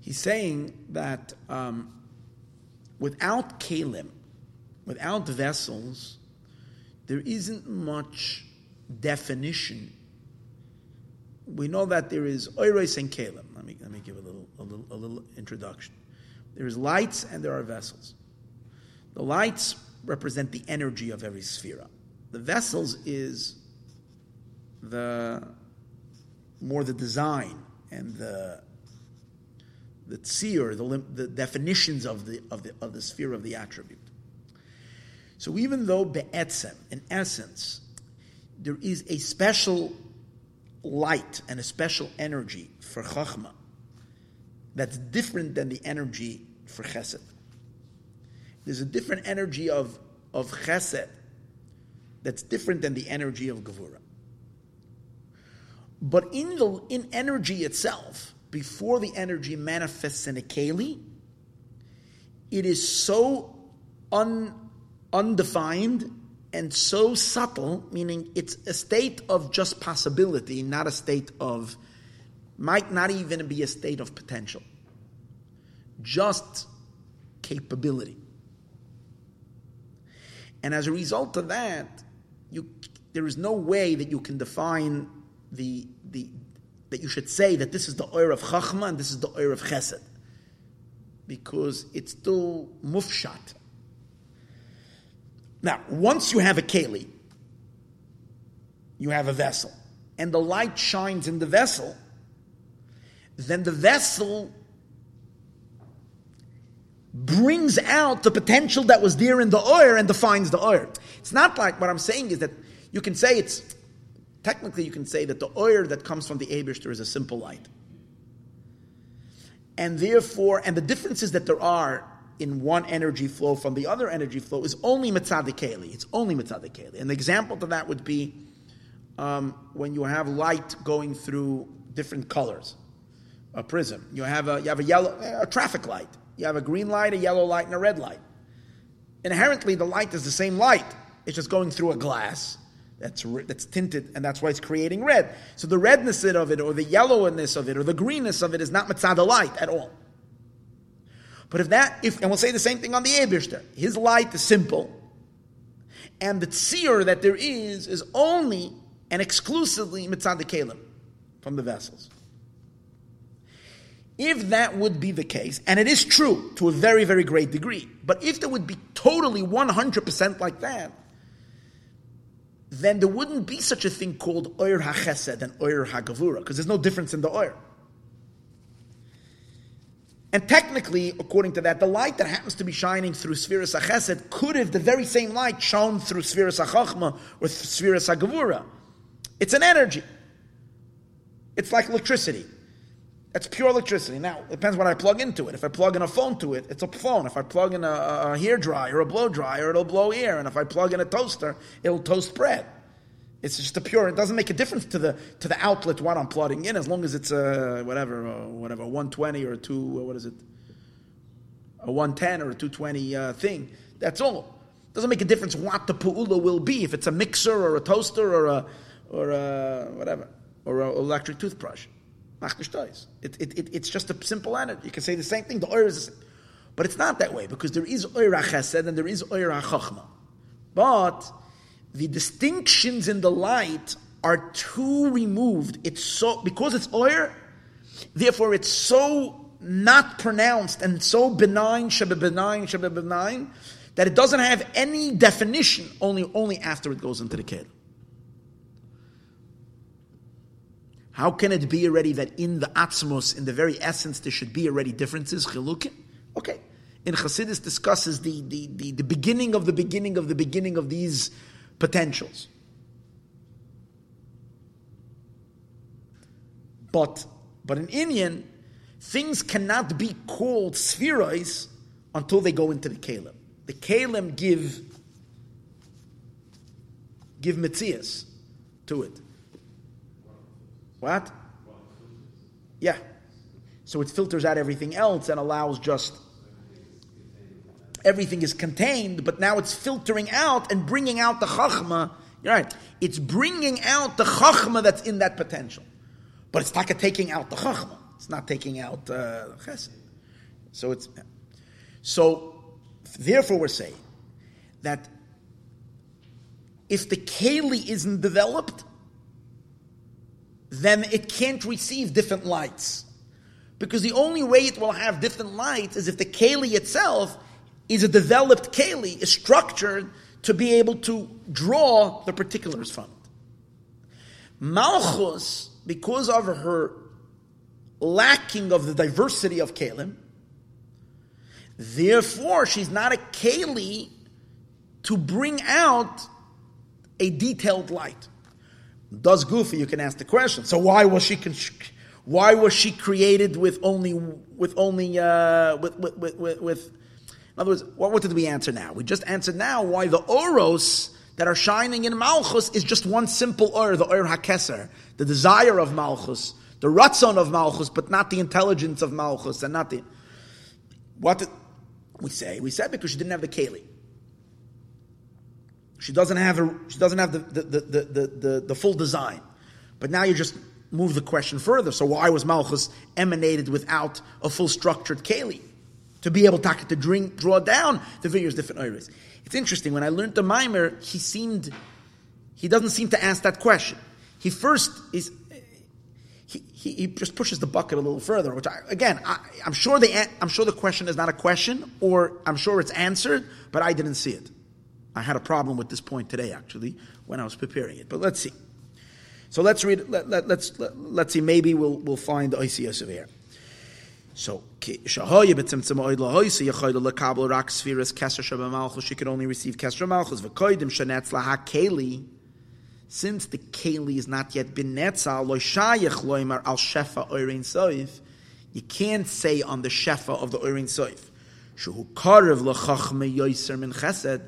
He's saying that um, without kalim, without vessels, there isn't much definition. We know that there is oiros and kalim. Let me, let me give a little, a, little, a little introduction. There is lights and there are vessels. The lights represent the energy of every sphere. The vessels is the more the design and the the tzir, the, the definitions of the, of, the, of the sphere of the attribute. So even though be'etzem, in essence, there is a special light and a special energy for chachma that's different than the energy for chesed. There's a different energy of, of chesed that's different than the energy of gevura. But in the in energy itself, before the energy manifests in a keli, it is so un, undefined and so subtle, meaning it's a state of just possibility, not a state of, might not even be a state of potential, just capability. And as a result of that, you, there is no way that you can define the, the, that you should say that this is the oil of Chachma and this is the oil of Chesed. Because it's still mufshat. Now, once you have a keli, you have a vessel, and the light shines in the vessel, then the vessel brings out the potential that was there in the oil and defines the oil. It's not like what I'm saying is that you can say it's technically you can say that the oil that comes from the Abishter is a simple light. And therefore, and the differences that there are in one energy flow from the other energy flow is only mitzadikeli. It's only mitzadikeli. An example to that would be um, when you have light going through different colors, a prism. You have a you have a yellow a traffic light. You have a green light, a yellow light, and a red light. Inherently, the light is the same light. It's just going through a glass that's, that's tinted, and that's why it's creating red. So the redness of it, or the yellowness of it, or the greenness of it is not mitzad light at all. But if that, if and we'll say the same thing on the Ebishter, his light is simple, and the tzir that there is is only and exclusively mitzad the from the vessels. If that would be the case, and it is true to a very, very great degree, but if there would be totally 100% like that, then there wouldn't be such a thing called Oyer HaChesed and Oyer HaGavura, because there's no difference in the Oyer. And technically, according to that, the light that happens to be shining through Spheres HaChesed could have the very same light shone through Spheres HaChachma or Spheres HaGavura. It's an energy. It's like electricity. It's pure electricity. Now, it depends what I plug into it. If I plug in a phone to it, it's a phone. If I plug in a, a hair dryer or a blow dryer, it'll blow air. And if I plug in a toaster, it'll toast bread. It's just a pure. It doesn't make a difference to the to the outlet what I'm plugging in, as long as it's a whatever, a, whatever, 120 or a two. What is it? A 110 or a 220 uh, thing. That's all. It doesn't make a difference what the pu'ula will be. If it's a mixer or a toaster or a or a whatever or an electric toothbrush. It, it, it, it's just a simple energy. You can say the same thing. The oir is the same. But it's not that way because there is oir chesed and there is oir chachma. But the distinctions in the light are too removed. It's so because it's oir, therefore it's so not pronounced and so benign, shebe benign, shebe benign, that it doesn't have any definition. Only only after it goes into the kelim. How can it be already that in the Atzmos, in the very essence, there should be already differences, chilukim? Okay. In Chassidus discusses the, the, the, the beginning of the beginning of the beginning of these potentials. But, but in inyan, things cannot be called sefiros until they go into the Kalim. The Kalim give, give mitzias to it. What? Yeah. So it filters out everything else and allows just everything is contained, but now it's filtering out and bringing out the chachma. You're right. It's bringing out the chachma that's in that potential, but it's not taking out the chachma. It's not taking out uh, chesed. So it's so. Therefore, we're saying that if the keli isn't developed, then it can't receive different lights. Because the only way it will have different lights is if the keli itself is a developed keli, is structured to be able to draw the particulars from it. Malchus, because of her lacking of the diversity of kelim, therefore she's not a keli to bring out a detailed light does goofy, you can ask the question. So why was she Con- why was she created with only with only uh, with, with, with, with in other words, what, what did we answer now? We just answered now why the oros that are shining in Malchus is just one simple or, the or hakeser, the desire of Malchus, the ratzon of Malchus, but not the intelligence of Malchus, and not the what did we say? We said because she didn't have the keli. She doesn't have she doesn't have the, the, the, the, the, the full design. But now you just move the question further. So why was Malchus emanated without a full structured keli? to be able to, to drink, draw down the various different oiris. It's interesting, when I learned the mimer, he seemed, he doesn't seem to ask that question. He first is, he, he, he just pushes the bucket a little further, which I, again, I, am sure the, I'm sure the question is not a question, or I'm sure it's answered, but I didn't see it. I had a problem with this point today, actually, when I was preparing it. But let's see. So let's read. Let, let, let's let, us us see. Maybe we'll we'll find the ICS over here. So shahoya b'tzimtzim oid lahoyse yachoyd lekabel rak spheres keser shabamalchus. She could only receive keser malchus v'koydim shenetz laha keli. Since the keli has not yet been netzal lo shayich loimer al shefa oirin soif. You can't say on the shefa of the oirin soif. Shehu karev lechachme yoiser min chesed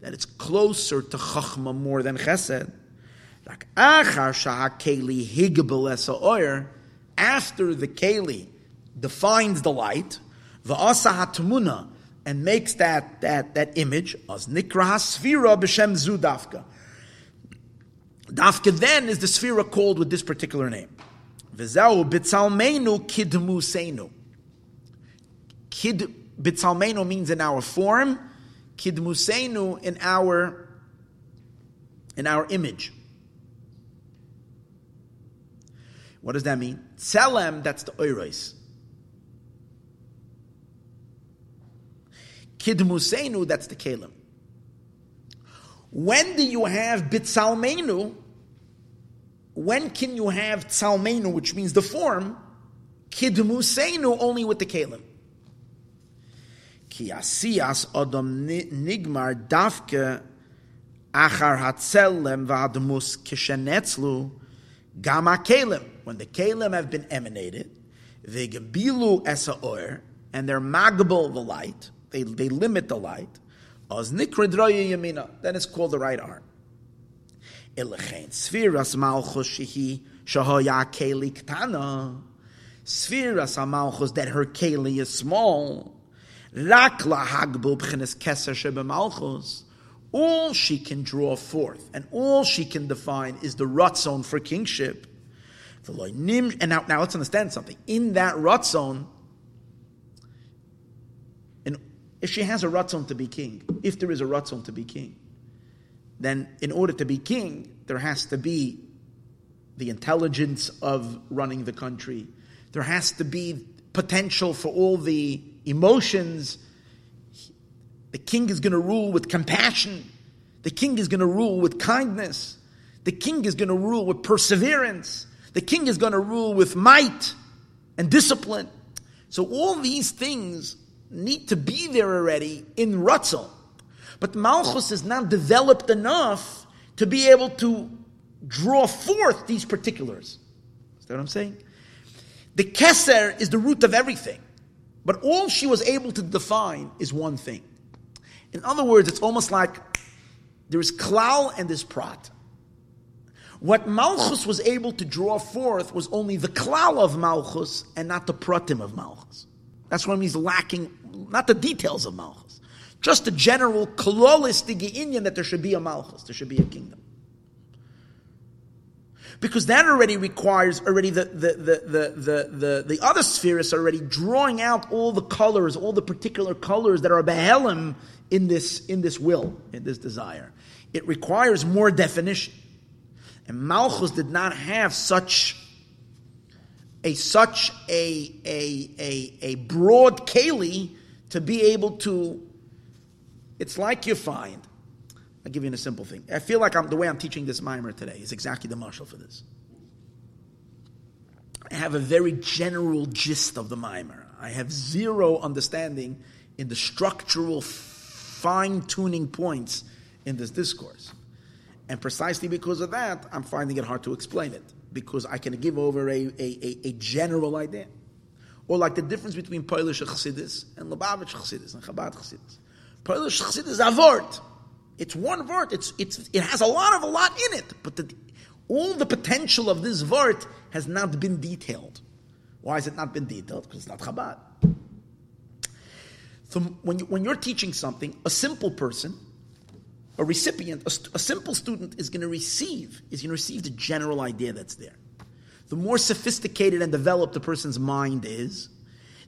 that it's closer to chachma more than chesed. After the keli defines the light, the asa hatamuna, and makes that, that, that image, as nikra sfira b'shem zu dafka. Then is the sphera called with this particular name. V'zau bitzalmeinu kidmuseinu. Kid bitzalmeinu means in our form, kidmuseinu in our in our image. What does that mean? Tselem, that's the oiros. Kidmusenu, that's the Kalim. When do you have Bitzalmenu? When can you have Tzalmenu, which means the form? Kidmusenu, only with the Kalim. Ki asiyas adam nigmar dafke achar hatzelem v'admus kishenetzlu gama kalim. When the kalim have been emanated, they gebilu esa oir, and they're magable the light, they, they limit the light, as nikridroya yamina, then it's called the right arm. Elechein sfiras malchus shehi shahaya keli ktana. Sfiras malchus that her keli is small. Rak lahagbul b'chines keser shebemalchus. All she can draw forth and all she can define is the ratzon for kingship. And now, now let's understand something. In that ratzon, if she has a ratzon to be king, if there is a ratzon to be king, then in order to be king, there has to be the intelligence of running the country. There has to be potential for all the emotions. The king is going to rule with compassion. The king is going to rule with kindness. The king is going to rule with perseverance. The king is going to rule with might and discipline. So all these things need to be there already in Ratzon. But Malchus is not developed enough to be able to draw forth these particulars. Is that what I'm saying? The Keser is the root of everything. But all she was able to define is one thing. In other words, it's almost like there is klal and there's prat. What Malchus was able to draw forth was only the klal of Malchus and not the pratim of Malchus. That's why he's lacking, not the details of Malchus, just the general klolistic inyan that there should be a Malchus, there should be a kingdom. Because that already requires already the the the the the, the, the other spheres are already drawing out all the colors, all the particular colors that are behelim in this in this will, in this desire. It requires more definition. And Malchus did not have such a such a, a, a, a broad keli to be able to. It's like you find. I'll give you a simple thing. I feel like I'm, the way I'm teaching this mimer today is exactly the marshal for this. I have a very general gist of the mimer. I have zero understanding in the structural fine tuning points in this discourse. And precisely because of that, I'm finding it hard to explain it because I can give over a, a, a, a general idea. Or like the difference between Polish Chassidus and Lubavitch Chassidus and Chabad Chassidus. Polish Chassidus is a word. It's one word. It's, it's, it has a lot of a lot in it. But the, all the potential of this word has not been detailed. Why has it not been detailed? Because it's not Chabad. So when, you, when you're teaching something, a simple person a recipient, a, a simple student is going to receive, is going to receive the general idea that's there. The more sophisticated and developed the person's mind is,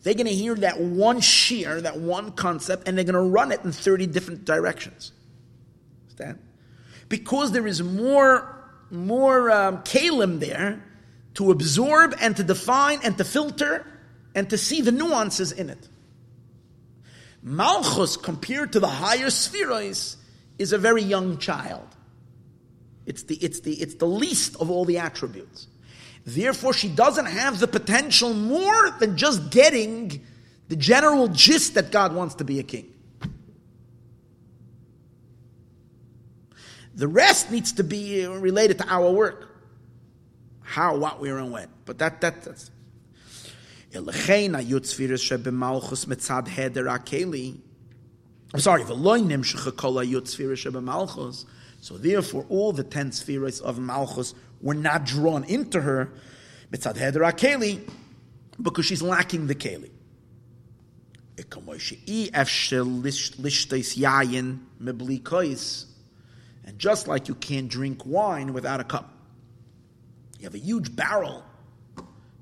They're going to hear that one shear, that one concept, and they're going to run it in 30 different directions. Understand? Because there is more, more um, kalim there to absorb and to define and to filter and to see the nuances in it. Malchus, compared to the higher spheres, is a very young child. It's the, it's, the, it's the least of all the attributes. Therefore, she doesn't have the potential more than just getting the general gist that God wants to be a king. The rest needs to be related to our work. How, what, where, and when. But that, that that's. I'm sorry, so therefore all the ten spheres of Malchus were not drawn into her, because she's lacking the keli. And just like you can't drink wine without a cup, you have a huge barrel,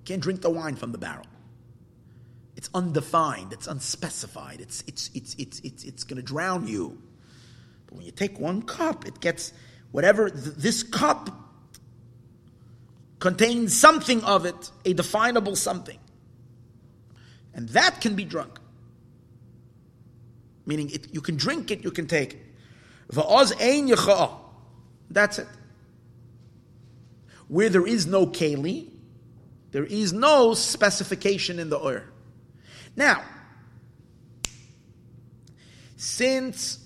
can't drink the wine from the barrel. It's undefined, it's unspecified, it's, it's, it's, it's, it's, it's going to drown you. But when you take one cup, it gets whatever th- this cup contains something of it, a definable something. And that can be drunk. Meaning it, you can drink it, you can take it. That's it. Where there is no keli, there is no specification in the oil. Now, since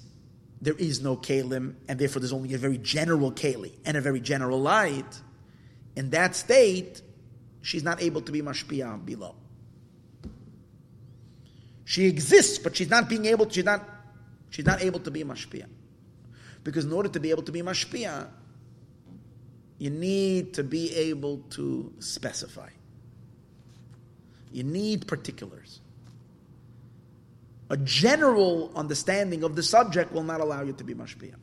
there is no kalim, and therefore there's only a very general keli and a very general light, in that state, she's not able to be mashpia below. She exists, but she's not being able. She's not. She's not able to be mashpia, because in order to be able to be mashpia, you need to be able to specify. You need particulars. A general understanding of the subject will not allow you to be mashpia.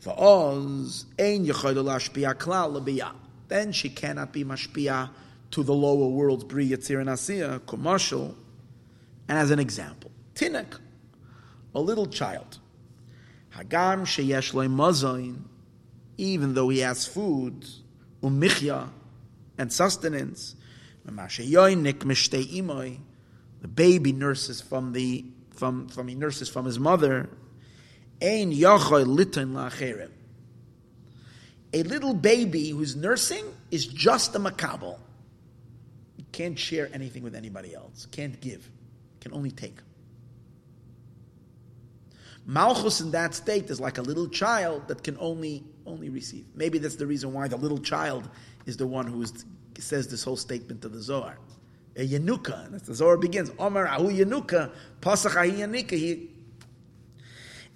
For Oz, ein klal Then she cannot be mashpia to the lower worlds, bri yitzir and commercial. And as an example, tinek, a little child, hagam sheyesh mazayin, even though he has food, umichya, and sustenance, the baby nurses from the from from he nurses from his mother. Ein A little baby who's nursing is just a makabel. Can't share anything with anybody else. Can't give. Can only take. Malchus in that state is like a little child that can only only receive. Maybe that's the reason why the little child is the one who is, says this whole statement to the Zohar. A Yanuka, that's the Zohar begins. Omar Ahu Yanuka, Pasach Ahi Yanika. He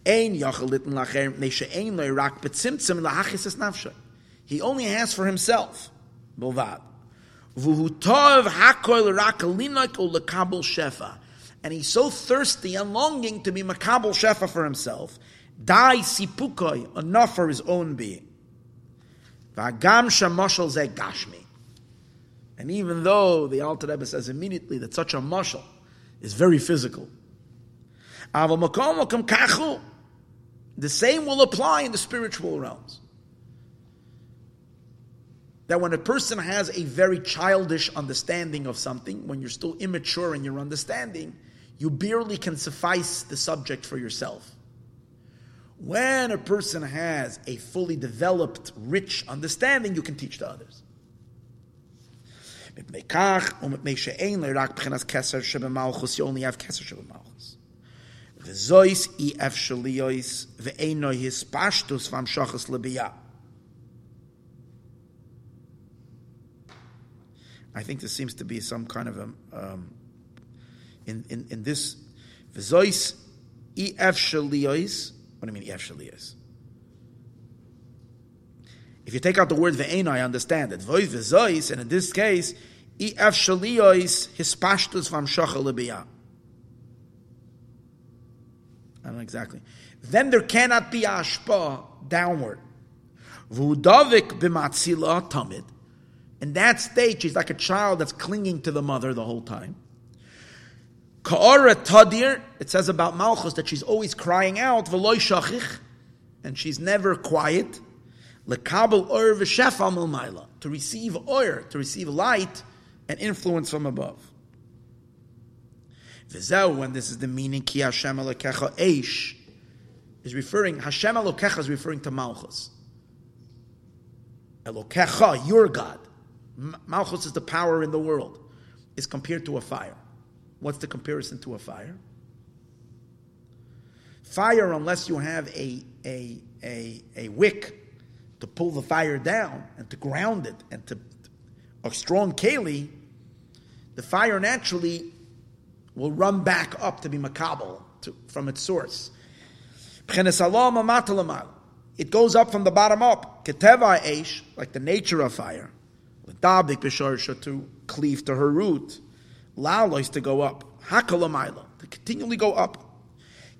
Ein Yachalitin Lacher Nesha Ein Rak Betzimtzim Lahachis Es Nafshay. He only has for himself. Bilvad. Vuhutov Hakoil Rak Linoik Shefa. And he's so thirsty and longing to be Makabel Shefa for himself. Dai Sipukoi, enough for his own being. Vagam Shamoshal Ze Gashmi. And even though the Alter Rebbe says immediately that such a mashal is very physical, the same will apply in the spiritual realms. That when a person has a very childish understanding of something, when you're still immature in your understanding, you barely can suffice the subject for yourself. When a person has a fully developed, rich understanding, you can teach to others. You only have keser shebemalchus. V'zois i his pashtus. I think there seems to be some kind of a um, in, in in this v'zois ef shaliois what do you mean Ef Shaliyas? If you take out the word ve'ena, I understand it. Voiz v'zois, and in this case, Ef Shaliyos hispashtus vam shachal I don't know exactly. Then there cannot be ashpa downward. V'udavik b'matzila tamid. In that state, she's like a child that's clinging to the mother the whole time. Ka'ara tadir, it says about Malchus that she's always crying out, v'loy shachich, and she's never quiet. Lekabel oir v'shefal milmaila, to receive oir, to receive light and influence from above. V'zeu, when this is the meaning, ki Hashem alokecha eish, is referring, Hashem alokecha is referring to Malchus. Elokecha, your God. Malchus is the power in the world, is compared to a fire. What's the comparison to a fire? Fire, unless you have a, a, a, a wick to pull the fire down and to ground it and to a strong keli, the fire naturally will run back up to be makabel from its source. It goes up from the bottom up. Keteva eish, like the nature of fire. To cleave to her root. Lalois to go up. Hakalamayla, to continually go up.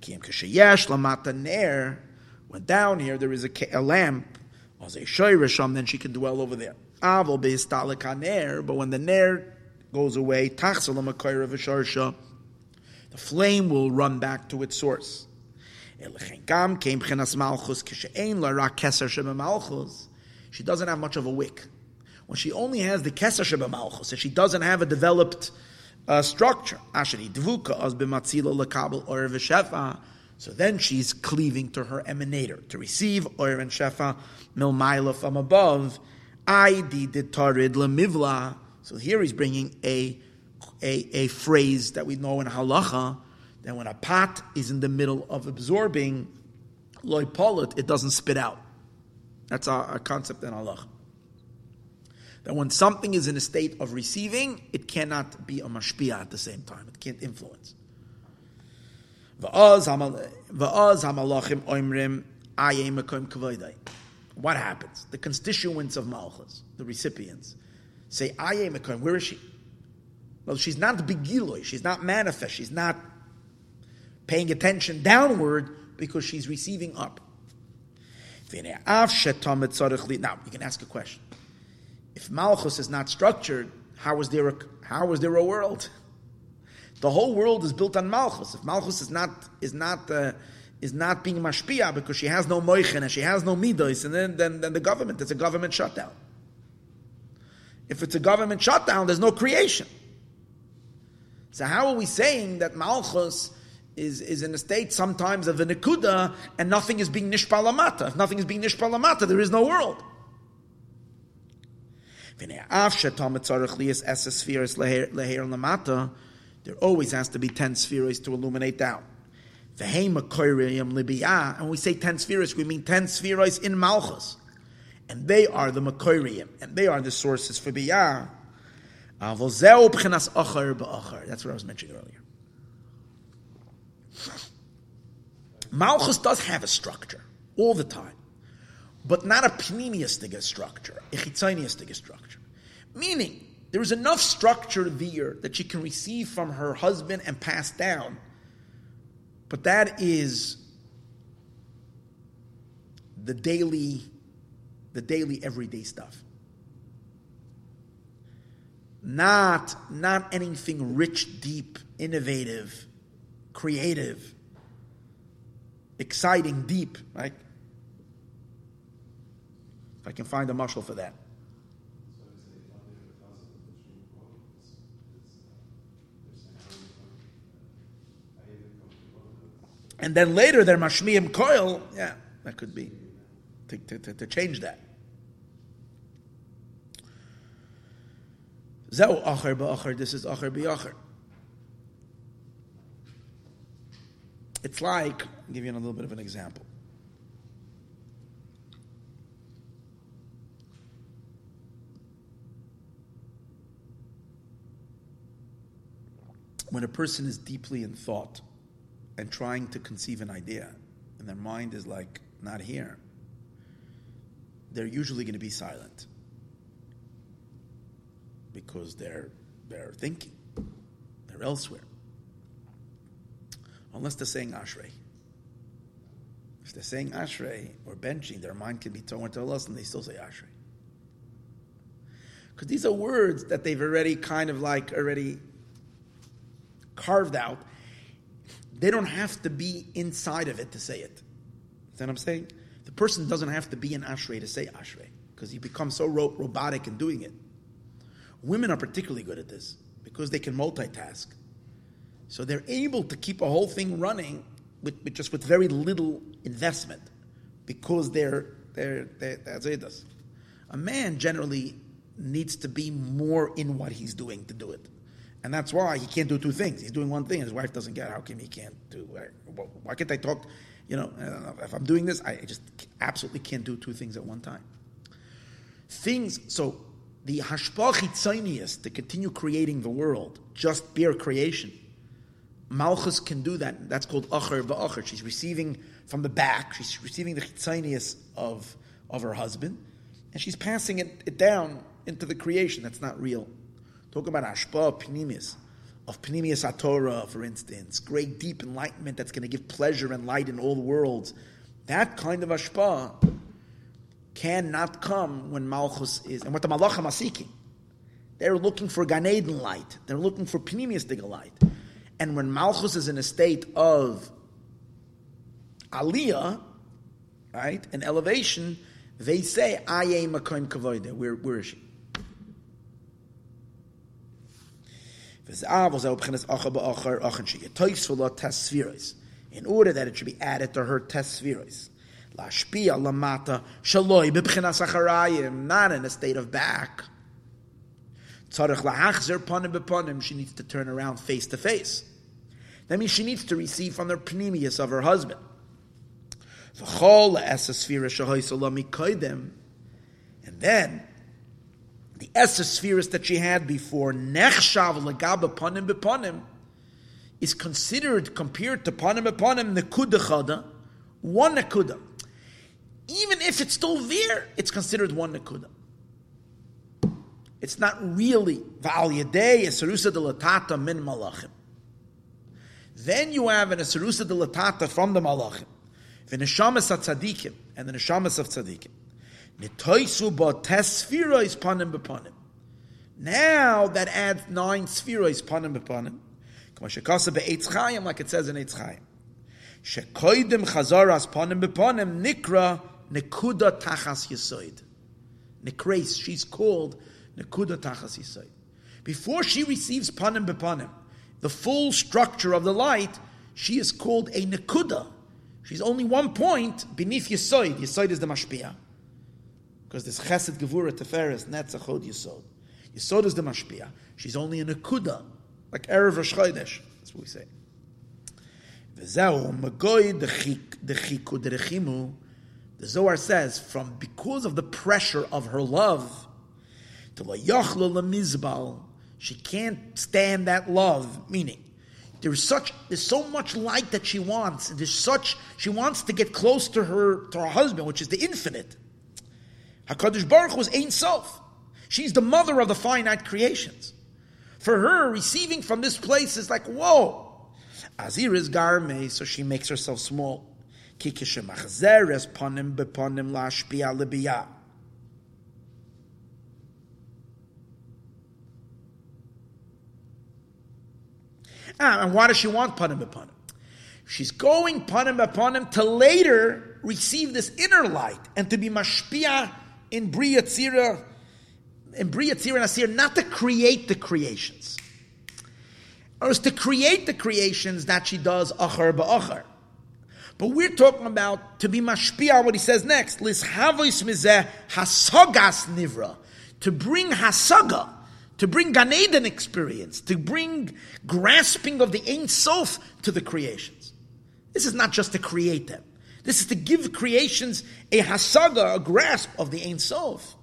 Kim kashayesh lamata ner. When down here there is a, a lamp, as a shoyrisham, then she can dwell over there. Avol beistalik but when the ner goes away, tachsalam a the flame will run back to its source. She doesn't have much of a wick. When she only has the keser sheba malchus, if she doesn't have a developed uh, structure, so then she's cleaving to her emanator to receive oir and shefa milmaila from above. I did tarid lemivla. So here he's bringing a, a, a phrase that we know in halacha that when a pot is in the middle of absorbing loy polit, it doesn't spit out. That's our, our concept in halacha. That when something is in a state of receiving, it cannot be a mashpia at the same time. It can't influence. What happens? The constituents of Malchus, the recipients, say, Ayemekoim, where is she? Well, she's not begiloi, she's not manifest, she's not paying attention downward because she's receiving up. Now, you can ask a question. If Malchus is not structured, how is there a, how is there a world? The whole world is built on Malchus. If Malchus is not is not uh, is not being mashpia because she has no moichen and she has no midos, and then, then then the government it's a government shutdown. If it's a government shutdown, there's no creation. So how are we saying that Malchus is, is in a state sometimes of a nekuda and nothing is being nishpalamata? If nothing is being nishpalamata, there is no world. There always has to be ten spheres to illuminate down. And we say ten spheres, we mean ten spheres in Malchus. And they are the Makoirium, and they are the sources for Biyah. That's what I was mentioning earlier. Malchus does have a structure all the time but not a pneumiastic structure, a chitzoniastic structure. Meaning, there is enough structure there that she can receive from her husband and pass down, but that is the daily, the daily everyday stuff. Not, not anything rich, deep, innovative, creative, exciting, deep, right? If I can find a muscle for that. And then later they're mashmiim coil. Yeah, that could be to, to, to, change that. Zeu acher ba'acher. This is acher ba'acher. It's like, I'll give you a little bit of an example. When a person is deeply in thought and trying to conceive an idea, and their mind is like not here, they're usually going to be silent because they're they're thinking, they're elsewhere. Unless they're saying Ashrei. If they're saying Ashrei or benching, their mind can be torn to Allah and they still say Ashrei. Because these are words that they've already kind of like already carved out. They don't have to be inside of it to say it. That what I'm saying? The person doesn't have to be an ashrei to say ashrei because you become so ro- robotic in doing it. Women are particularly good at this because they can multitask. So they're able to keep a whole thing running with, with just with very little investment because they're, they're, they're that's it. A man generally needs to be more in what he's doing to do it. And that's why he can't do two things. He's doing one thing, and his wife doesn't get. How come he can't do? Why can't I talk? You know, if I'm doing this, I just absolutely can't do two things at one time. Things. So the chitzonius to continue creating the world, just bare creation. Malchus can do that. That's called acher va'acher. She's receiving from the back. She's receiving the chitzonius of of her husband, and she's passing it, it down into the creation. That's not real. Talk about Ashpa, Pnimius, of Pnimius Atorah, for instance, great deep enlightenment that's going to give pleasure and light in all the worlds. That kind of Ashpa cannot come when Malchus is, and what the Malachim are seeking. They're looking for Gan Eden light. They're looking for Pnimius light. And when Malchus is in a state of Aliyah, right, an elevation, they say, I am a. Where, where is she? In order that it should be added to her tesviros. Lashpia lamata shaloi b'bchinas acharayim, not in a state of back. Tzarech lahachzer she needs to turn around face to face. That means she needs to receive from the pneumius of her husband. And then the Esser that she had before, Nechshav Lagaba Panim Bepanim, is considered, compared to Panim Bepanim, Nekuda Chada, one Nekuda. Even if it's still there, it's considered one Nekuda. It's not really Val Yadei, Esarusa de Latata min Malachim. Then you have an Esarusa de Latata from the Malachim, the Neshamas Tzadikim, and the Neshamas of Tzadikim. Nitoisu ba tesfirois panim bepanim. Now that adds nine spherois panim bepanim. Kama shekasa be'etz chayim, like it says in Eitz Chayim. Shekoidim chazaras panim bepanim nikra nekuda tachas yisoid. Nekres, she's called nekuda tachas yisoid. Before she receives panim bepanim, the full structure of the light, she is called a nekuda. She's only one point beneath Yisoid. Yisoid is the mashpia because this Chesed Gevura Teferes Netzach Hod Yisod. Yisod is the Mashpia. She's only in a Kuda, like Erev Rosh Chodesh. That's what we say. The Zohar says, from because of the pressure of her love, to la lemizbal, she can't stand that love. Meaning, there's such there's so much light that she wants. There's such she wants to get close to her to her husband, which is the infinite. HaKadosh Baruch was Ein Sof. She's the mother of the finite creations. For her, receiving from this place is like, whoa. Azir is garme, so she makes herself small. Ponim. Ah, and why does she want panim beponim? She's going panim beponim to later receive this inner light and to be mashpia in Bria Tzira, in Bria Tzira and Asir, not to create the creations. Or is to create the creations that she does achar ba'achar. But we're talking about to be mashpia, what he says next, lis havois mizeh hasagas nivra, to bring hasaga, to bring Gan Eden experience, to bring grasping of the Ein Sof to the creations. This is not just to create them. This is to give creations a hasaga, a grasp of the Ein Sof.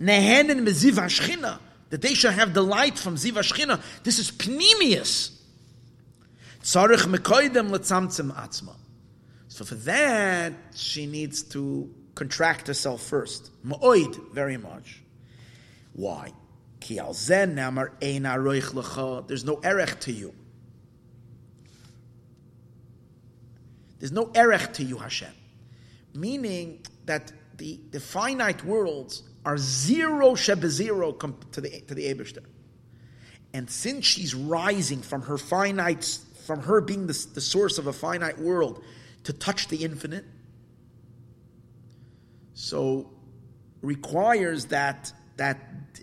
Nehenen meziv hashchina, that they shall have delight from ziv hashchina. This is pnimius. Tzarich mekoidem letzamtzem atzma. So for that, she needs to contract herself first. Ma'oid, very much. Why? There's no erech to you. There's no erech to you, Hashem. Meaning that the, the finite worlds are zero shebezero to the to the Eberster. And since she's rising from her finite, from her being the, the source of a finite world to touch the infinite, so requires that that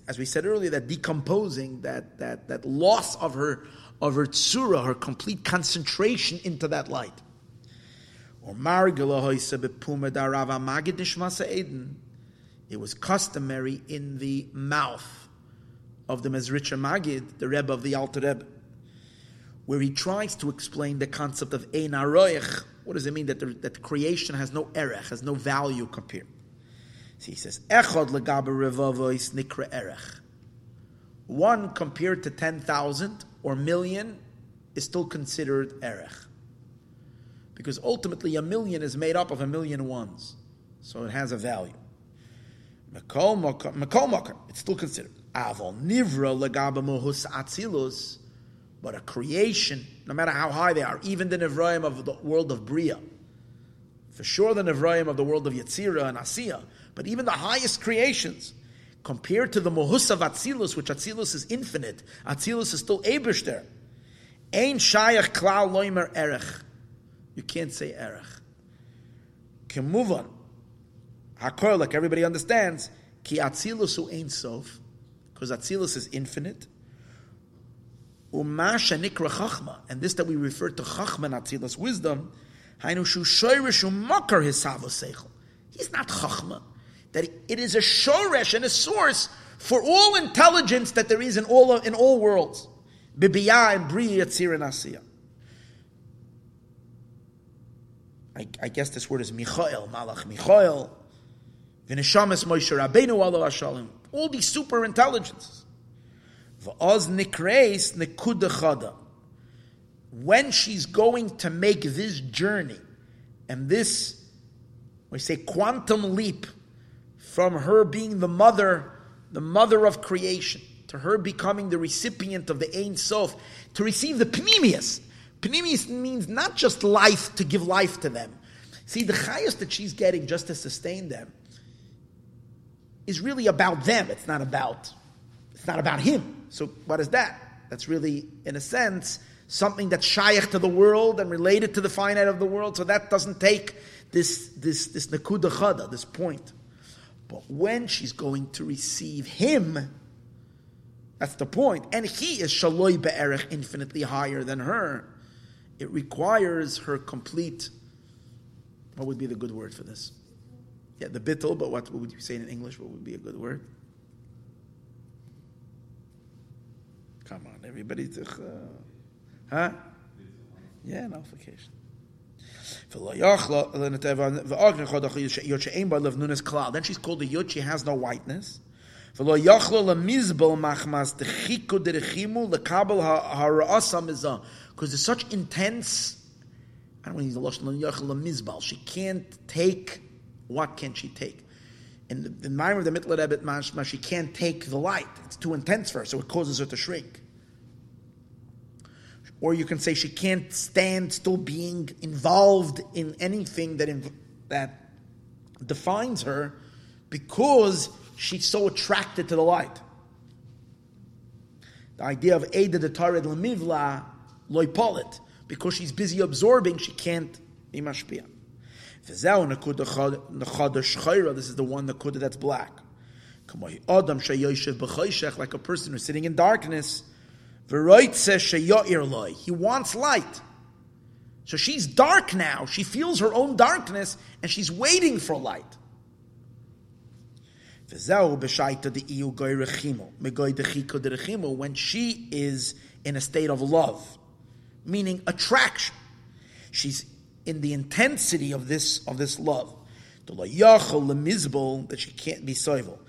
as we said earlier, that decomposing, that that that loss of her of her tsura, her complete concentration into that light. Or it was customary in the mouth of the Mezritcher Magid, the Rebbe of the Alter Rebbe, where he tries to explain the concept of Ein Aroich. What does it mean that, the, that creation has no erech, has no value compared? So he says, Echod legabe nikra erech. One compared to 10,000 or million is still considered erech. Because ultimately a million is made up of a million ones. So it has a value. It's still considered. Avol nivra legabe mohus atzilus, but a creation, no matter how high they are, even the Nevraim of the world of Bria, for sure the Nevraim of the world of Yetzira and Asiya, but even the highest creations, compared to the Mohus of Atzilus, which Atzilus is infinite, Atzilus is still Eberster. Ein Shayach Klal Loimer Erech. You can't say Erech. On. Hakor, like everybody understands, Ki Atzilus u Sof, because Atzilus is infinite. Umasha Nikra Chachma, and this that we refer to Chachma and Atzilus, wisdom, Hainu Shu Shoirish Umakar Hisavo Seichel. He's not Chachma that it is a shoresh and a source for all intelligence that there is in all in all worlds. Bibiyah and Bri Yatzir and Asiya. I, I guess this word is Michael, Malach Michael, V'neshamas Moshe Rabbeinu Allah Hashalom. All these super intelligences. V'oz nikreis nekudachada. When she's going to make this journey and this, we say quantum leap from her being the mother, the mother of creation, to her becoming the recipient of the Ein Sof, to receive the Pnimius. Pnimius means not just life, to give life to them. See, the highest that she's getting just to sustain them is really about them. It's not about, it's not about him. So what is that? That's really, in a sense, something that's shaykh to the world and related to the finite of the world. So that doesn't take this this this nakuda chada, this point. But when she's going to receive him, that's the point. And he is shaloi be'erech, infinitely higher than her. It requires her complete. What would be the good word for this? Yeah, the bittul, but what, would you say in English? What would be a good word? Come on, everybody. Uh, huh? Yeah, nullification. Then she's called the Yud, she has no whiteness. Because there's such intense, I don't use the Lashon, she can't take, what can she take? In the, the mind of the Mitler Rebbe, she can't take the light. It's too intense for her, so it causes her to shrink. Or you can say she can't stand still being involved in anything that, inv- that defines her because she's so attracted to the light. The idea of Eda the Tared Lamivla Loipolit, because she's busy absorbing, she can't be mashpia. This is the one nakuda that's black. Like a person who's sitting in darkness he wants light. So she's dark now. She feels her own darkness and she's waiting for light. When she is in a state of love, meaning attraction, she's in the intensity of this of this love. That she can't be soivel.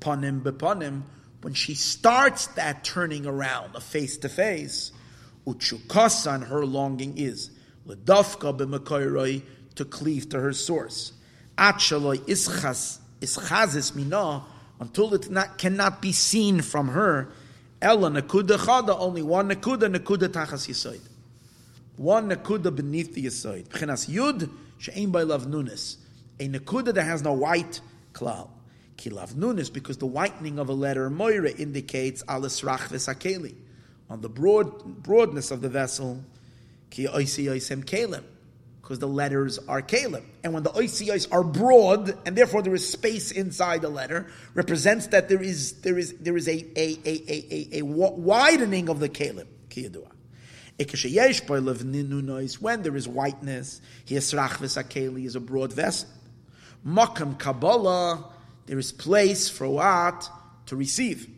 panim when she starts that turning around, a face to face, uchukasan, her longing is ledafka b'makoyroi to cleave to her source. Achaloi ischas ischazis mina until it not, cannot be seen from her. Ella nakuda chada, only one nakuda, nakuda tachas yisoid. One nakuda beneath the yisoid. B'chinas yud she'ein by love nunis. A nekuda that has no white klal. Kilav nun is because the whitening of a letter moira indicates alis rach v'sakeli on the broad broadness of the vessel. Ki oisi oisem kelim because the letters are kalim. And when the oisiyos are broad, and therefore there is space inside the letter, represents that there is there is there is a a, a, a, a, a widening of the kalim. Kiyadua. When there is whiteness, he is is a broad vessel. Makam Kabbalah, there is place for what to receive.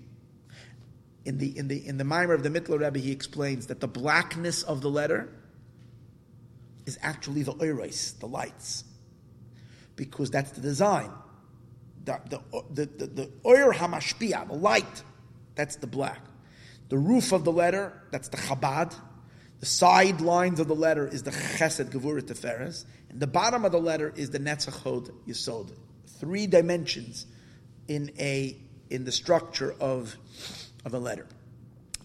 In the in the in the mimer of the Mittler Rebbe, he explains that the blackness of the letter is actually the oiros, the lights, because that's the design. The the the the, the oir hamashpia, the light, that's the black. The roof of the letter, that's the Chabad. The side lines of the letter is the Chesed Gevurah Teferes, and the bottom of the letter is the Netzach Hod Yisod. Three dimensions in a in the structure of of a letter.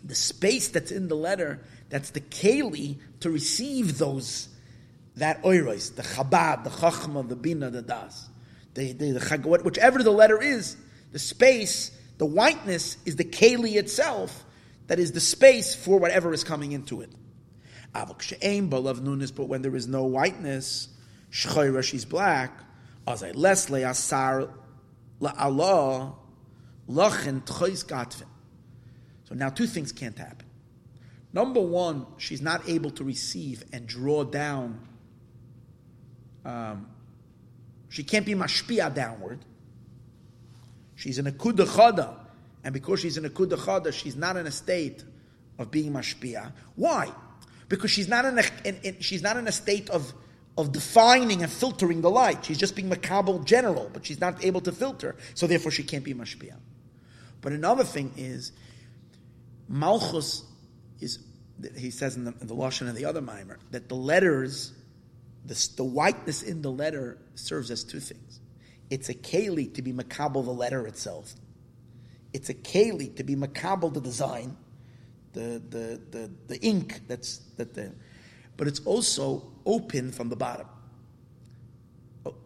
The space that's in the letter, that's the keli to receive those that oiros, the Chabad, the Chachma, the Bina, the Das, the, the, the whichever the letter is, the space, the whiteness is the keli itself, that is the space for whatever is coming into it. But when there is no whiteness, she's black, azay lachen tchois gatvin. So now two things can't happen. Number one, she's not able to receive and draw down um, she can't be mashpia downward. She's in a kudachada, and because she's in a kudachada, she's not in a state of being mashpia. Why? Because she's not in a in, in, she's not in a state of of defining and filtering the light. She's just being makabel general, but she's not able to filter, so therefore she can't be mashpia. But another thing is, malchus is he says in the, in the lashon and the other mimer that the letters the, the whiteness in the letter serves as two things. It's a keli to be makabel the letter itself. It's a keli to be makabel the design, the, the, the, the ink that's that the, but it's also open from the bottom.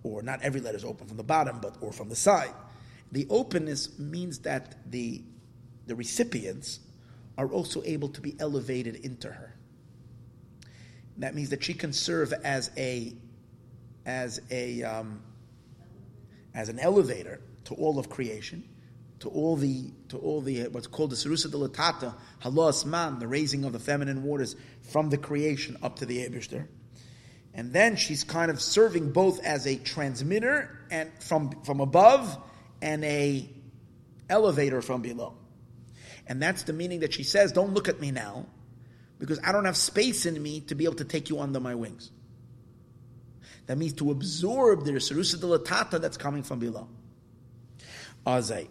Or not every letter is open from the bottom, but or from the side. The openness means that the the recipients are also able to be elevated into her. That means that she can serve as a as a um, as an elevator to all of creation, to all the to all the what's called the serusa delatata halos man, the raising of the feminine waters from the creation up to the Eberster. And then she's kind of serving both as a transmitter and from from above and a elevator from below. And that's the meaning that she says, Don't look at me now because I don't have space in me to be able to take you under my wings. That means to absorb the Sarusa Dilatata that's coming from below. Azay.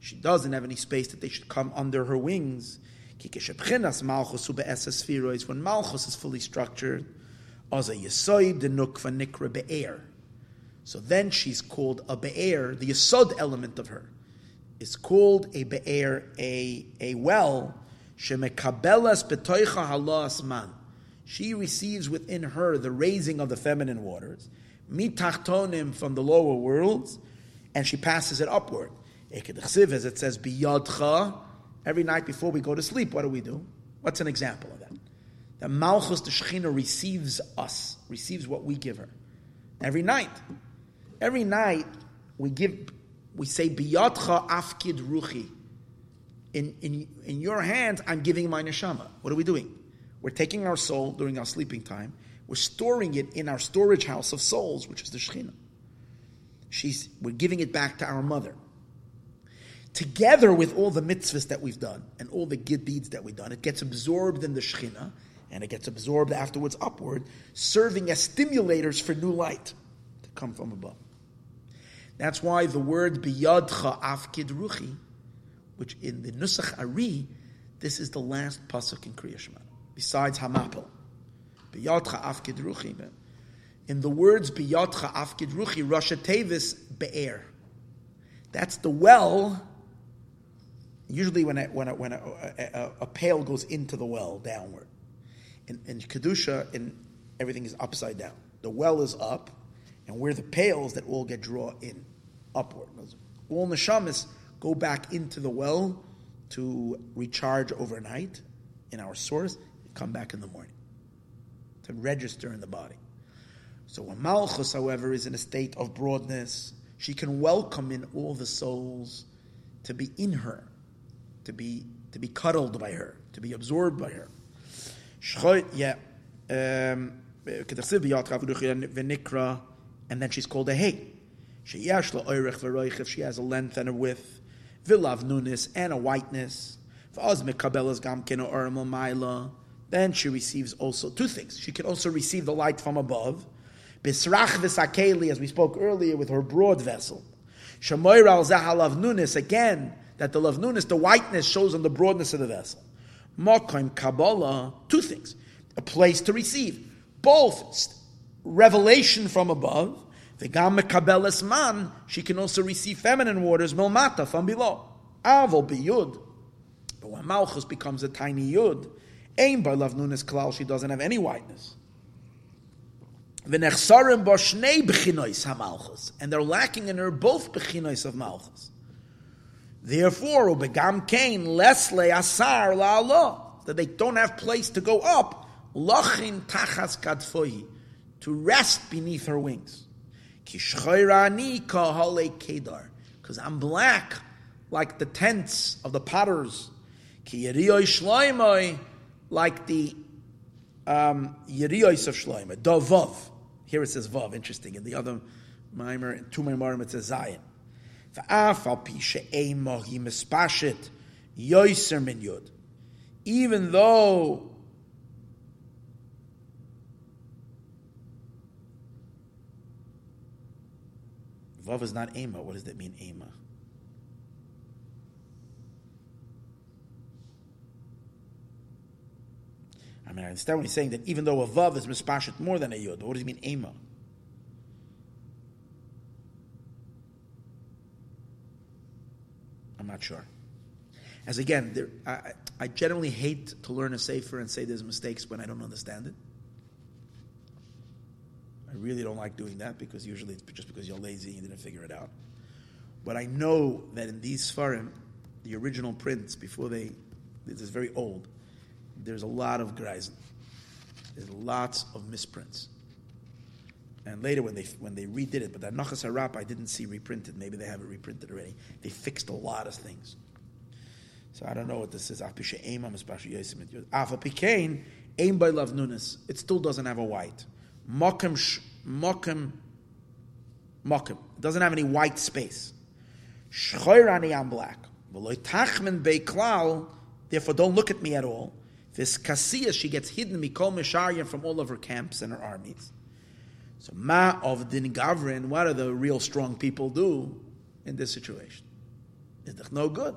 She doesn't have any space that they should come under her wings. When malchus is fully structured. So then she's called a be'er, the yesod element of her is called a be'er, a, a well, shemekabelas betoicha. She receives within her the raising of the feminine waters, mitachtonim from the lower worlds, and she passes it upward. As it says, biyadcha, every night before we go to sleep, what do we do? What's an example of that? The Malchus, the Shechina receives us, receives what we give her. Every night. Every night, we give we say biyatcha afkid ruchi. In, in, in your hands, I'm giving my neshama. What are we doing? We're taking our soul during our sleeping time. We're storing it in our storage house of souls, which is the Shekhinah. She's, we're giving it back to our mother. Together with all the mitzvahs that we've done and all the good deeds that we've done, it gets absorbed in the Shekhinah and it gets absorbed afterwards upward, serving as stimulators for new light to come from above. That's why the word biyadcha afkid ruchi, which in the Nusach Ari, this is the last pasuk in Kriya Shema, besides Hamapel. Biyadcha afkid ruchi. In the words biyadcha afkid ruchi, Rasha Tevis be'er. That's the well. Usually, when a, when when a pail goes into the well downward, in, in Kedusha, in, everything is upside down. The well is up, and we're the pails that all get drawn in upward. All neshamas go back into the well to recharge overnight in our source, come back in the morning to register in the body. So when Malchus, however, is in a state of broadness, she can welcome in all the souls to be in her, to be to be cuddled by her, to be absorbed by her. Yeah. Um, and then she's called a hay. She has a length and a width, vilav nunis and a whiteness. Then she receives also two things. She can also receive the light from above. Bisrach v'sakeli, as we spoke earlier, with her broad vessel. Shemoir al nunis, again, that the lavnunis, the whiteness, shows on the broadness of the vessel. Mokim Kabbalah, two things. A place to receive. Both revelation from above, the Gam Mekabeles Man, she can also receive feminine waters, Milmata, from below. Avol biyud. But when Malchus becomes a tiny yud, Aim by Lavnunis Klal, she doesn't have any whiteness. And they're lacking in her both bechinois of malchus. Therefore, ubegam kain lesle asar la'allah, that they don't have place to go up, lachin tachas kadfohi, to rest beneath her wings. Because I'm black like the tents of the potters. Like the um, of Shloimeh, Davav. Here it says Vav, interesting. In the other mimer, two mimarim, it says Zayin. Even though Vav is not Ema. What does that mean, Ema? I mean, I understand when he's saying that even though a vav is mispashit more than a yud, what does he mean ema? I'm not sure. As again, there, I, I, generally hate to learn a sefer and say there's mistakes when I don't understand it. I really don't like doing that because usually it's just because you're lazy and you didn't figure it out. But I know that in these Sfarim, the original prints, before they, this is very old, there's a lot of Greisen. There's lots of misprints. And later, when they when they redid it, but that Nachas Harap I didn't see reprinted. Maybe they have it reprinted already. They fixed a lot of things. So I don't know what this is. Afa pikain aim by love nunes. It still doesn't have a white. Mokim mokim mokim. It doesn't have any white space. Shchoirani am black. Therefore, don't look at me at all. This Kasiya, she gets hidden mikol from all of her camps and her armies. So ma of din gavrin, what do the real strong people do in this situation? It's no good.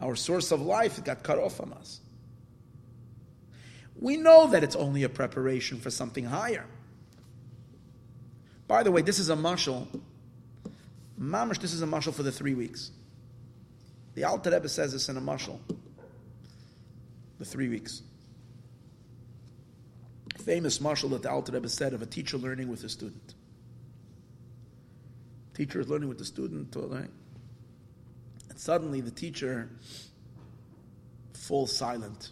Our source of life got cut off from us. We know that it's only a preparation for something higher. By the way, this is a mashal. Mamish, this is a mashal for the three weeks. The Alter Rebbe says this in a mashal the three weeks. Famous mashal that the Alter Rebbe said of a teacher learning with a student. Teacher is learning with the student, right? and suddenly the teacher falls silent.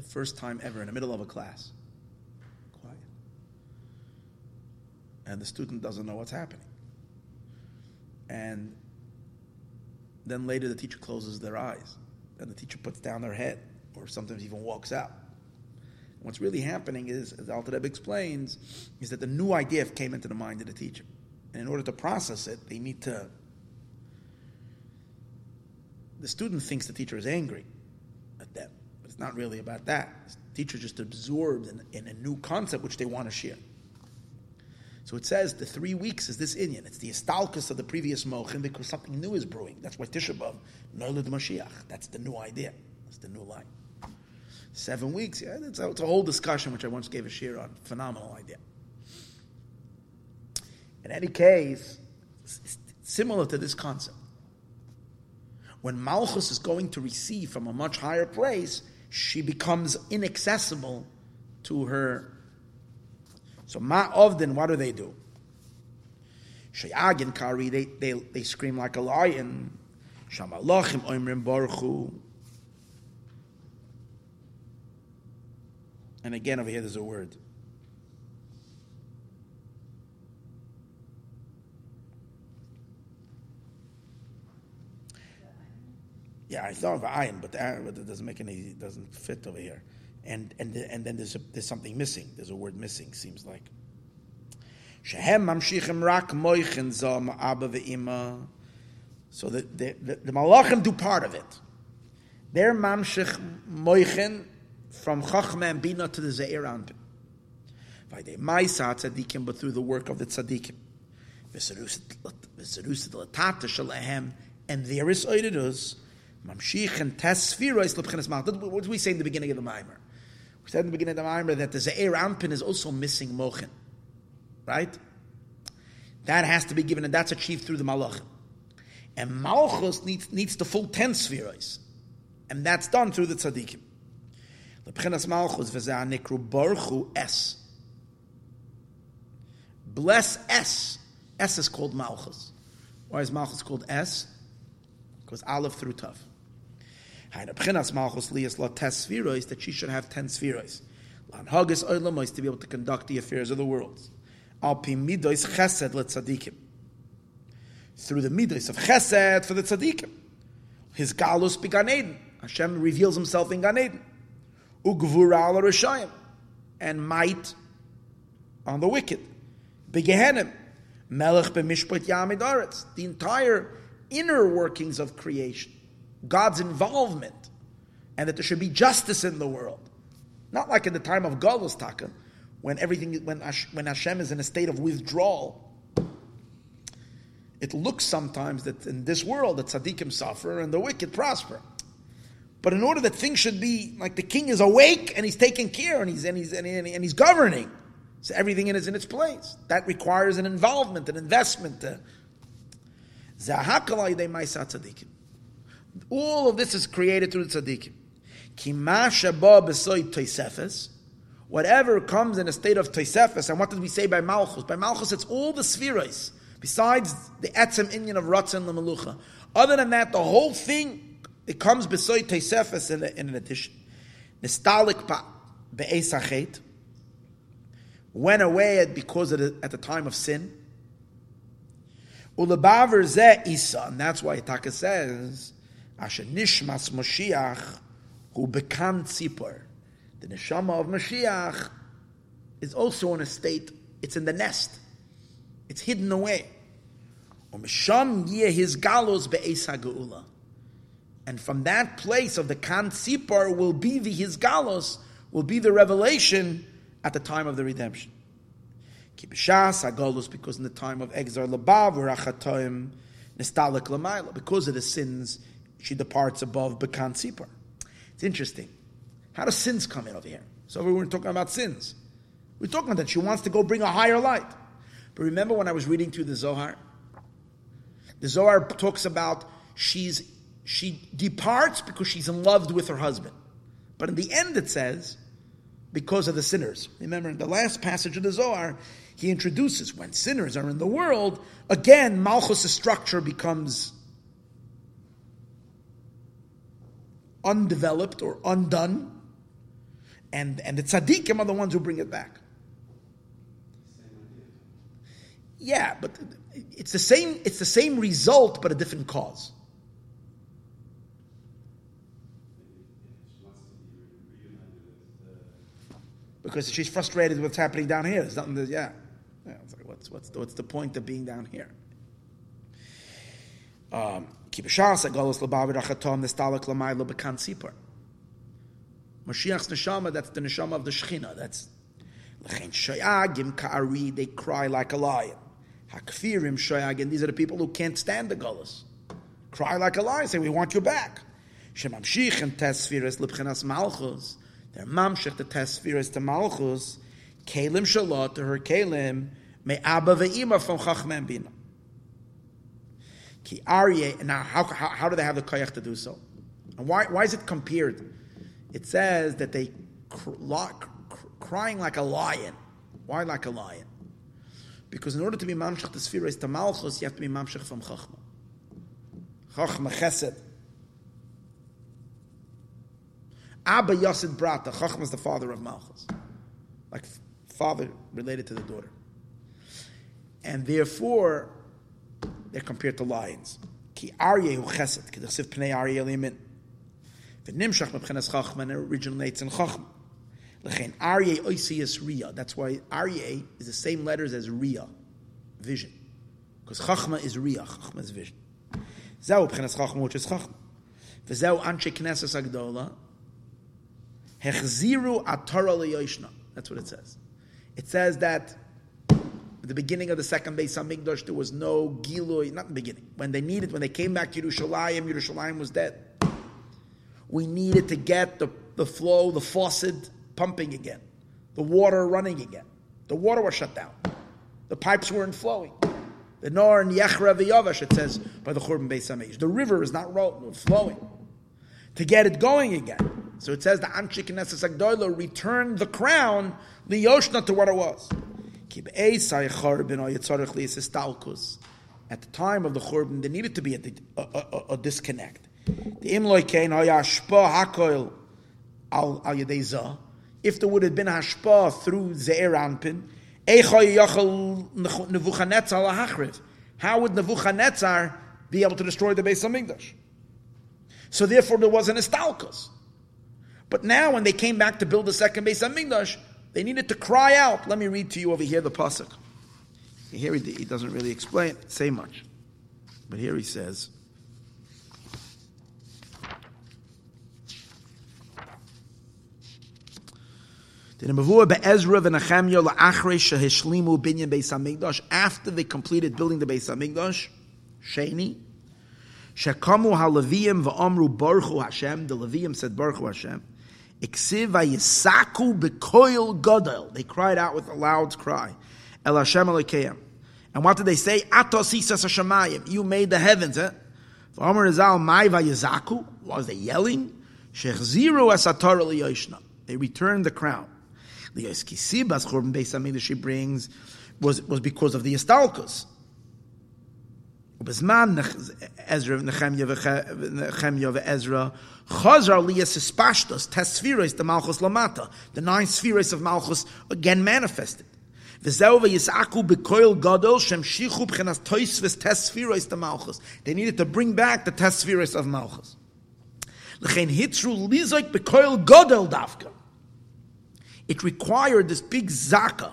The first time ever in the middle of a class. Quiet. And the student doesn't know what's happening. And then later the teacher closes their eyes and the teacher puts down their head, or sometimes even walks out. What's really happening is, as Alter Rebbe explains, is that the new idea came into the mind of the teacher. And in order to process it, they need to. The student thinks the teacher is angry at them, but it's not really about that. The teacher just absorbed in, in a new concept which they want to share. So it says the three weeks is this Indian. It's the istalkus of the previous mochin because something new is brewing. That's why Tisha B'av, Nolad Mashiach. That's the new idea. That's the new line. Seven weeks, yeah, it's a, it's a whole discussion which I once gave a share on. Phenomenal idea. In any case, similar to this concept. When Malchus is going to receive from a much higher place, she becomes inaccessible to her. So ma'ovdin, what do they do? Shayagin kari, they, they, they scream like a lion. Shamalachim oimrim baruchu. And again, over here, there's a word. Yeah, I thought of iron, but it doesn't make any, doesn't fit over here. And and and then there's a, there's something missing. There's a word missing. Seems like. Rak zom abba. So the, the, the, the malachim do part of it. They're mamshich moichin from chachma and bina to the zeir anpin. Vayde maisa tzadikim, but through the work of the tzadikim. And there is oididus, mamshich and tes spherois l'pchenes malach. What did we say in the beginning of the Maimer? We said in the beginning of the Maimer that the zeir anpin is also missing mochin. Right? That has to be given, and that's achieved through the malachim. And malchus needs, needs the full ten spherois. And that's done through the tzaddikim. Lebchenas Malchus v'zeh baruchu es. Bless S. S is called Malchus. Why is Malchus called S? Because Aleph through Tav. Lebchenas Malchus liyas la tes spherois that she should have ten spherois. Lan hagas oilamos to be able to conduct the affairs of the world. Letzadikim. Through the midois of chesed for the tzadikim. His galus began Eden. Hashem reveals himself in Gan Eden and might on the wicked. The entire inner workings of creation, God's involvement, and that there should be justice in the world. Not like in the time of Galus Taka, when everything, when, when Hashem is in a state of withdrawal. It looks sometimes that in this world the tzaddikim suffer and the wicked prosper. But in order that things should be like the king is awake and he's taking care and he's and he's and, he, and he's governing, so everything is in its place. That requires an involvement, an investment. Uh, All of this is created through the tzaddikim. Whatever comes in a state of toisefes, and what did we say by malchus? By malchus, it's all the spheres besides the etzem inyan of ratzon lemelucha. Other than that, the whole thing it comes besoy teisefes in, in an addition. Nistalik pa be'esachet went away because the, at the time of sin. Ulebaver ze isa, and that's why Itaka says, Asher nishmas Moshiach who bekan tzipor. The neshama of Mashiach is also in a state, it's in the nest. It's hidden away. Umisham yeh his galos be'esa. And from that place of the Kan Sipar will be the His Galos, will be the revelation at the time of the redemption. Kibishas Agalos, because in the time of Exar Labav because of the sins, she departs above Bekan Sipar. It's interesting. How do sins come in over here? So we weren't talking about sins. We're talking that she wants to go bring a higher light. But remember when I was reading through the Zohar? The Zohar talks about she's she departs because she's in love with her husband. But in the end, it says, because of the sinners. Remember, in the last passage of the Zohar, he introduces when sinners are in the world, again, Malchus' structure becomes undeveloped or undone, and, and the tzaddikim are the ones who bring it back. Yeah, but it's the same. It's the same result, but a different cause. because she's frustrated with what's happening down here. There's nothing. To, yeah, yeah. Like, what's what's what's the point of being down here? Um, keep a shas agalos labavid achatom nestalak lamaylo bekan Um, sipar. Mashiach's neshama. That's the neshama of the Shechina. That's lechein shoyagim ka'ari. They cry like a lion. Hakfirim shoyagim. These are the people who can't stand the galus. Cry like a lion. Say, we want you back. Shemamshich and tesfiras libchenas malchus. Their mamshech the tesfiras to malchus, kalim shalot to her kalim, me abba ve'ima from chachmen bina. Ki arye, now how, how, how do they have the koyach to do so? And why, why is it compared it says that they cr- cr- crying like a lion. Why like a lion? Because in order to be mamshach the spheres to malchus, you have to be mamshach from chachma. Chachma chesed. Abba Yasid Brata. Chachma is the father of malchus. Like father related to the daughter. And therefore, they're compared to lions. Ki Aryeh hu chesed. Ki dechsiv pnei Aryeh limin. V'nimshach mebchenes chachma and originates in chachma. Lechein Aryeh oisius riyah. That's why Aryeh is the same letters as riyah, vision. Because chachma is riyah, chachma is vision. Zeu b'chenes chachma, which is chachma. V'zeu anshe knesses agdola. Hechziru atorah liyoshna. That's what it says. It says that at the beginning of the second Beis Hamikdash, there was no Gilui, not the beginning. When they needed, when they came back to Yerushalayim, Yerushalayim was dead. We needed to get the, the flow, the faucet pumping again, the water running again. The water was shut down. The pipes weren't flowing. The Nor and Yechra v'Yavash, it says by the Churban Beis Hamish. The river is not flowing. To get it going again. So it says the Anshik Knesset Agdoilo returned the crown, the Yoshna, to what it was. At the time of the Churban, there needed to be a, a, a, a disconnect. If there would have been hashpa through Zeir Anpin, how would Nebuchadnezzar be able to destroy the Beis Hamikdash? So therefore, there was an estalkos. But now, when they came back to build the second Beis Hamikdash, they needed to cry out. Let me read to you over here the pasuk. Here he, he doesn't really explain say much, but here he says. After they completed building the Beis Hamikdash, Sheni, Shekamu haLeviim va'amru Baruchu Hashem. The Leviim said Baruchu Hashem. They cried out with a loud cry. El Hashem Elokeim. And what did they say? Atos isas hashemayim. You made the heavens. Eh? V'amru Rizal mai vayizaku. Was they yelling? Shechziru esatar liyoshna. They returned the crown. The Eskisibas Churban Beis Hamikdash she brings was, was because of the Estalkos. Bezman Ezra Nehemiah Ezra Chazar Liyas Espashtos Tesfiros the Malchus Lamata the nine spheres of Malchus again manifested. V'yisaku b'koil gadol shem shichu b'chenas toisves tesfiros the Malchus. They needed to bring back the tesfiros of Malchus. L'chein hitru lizoik b'koil gadol davka it required this big zaka.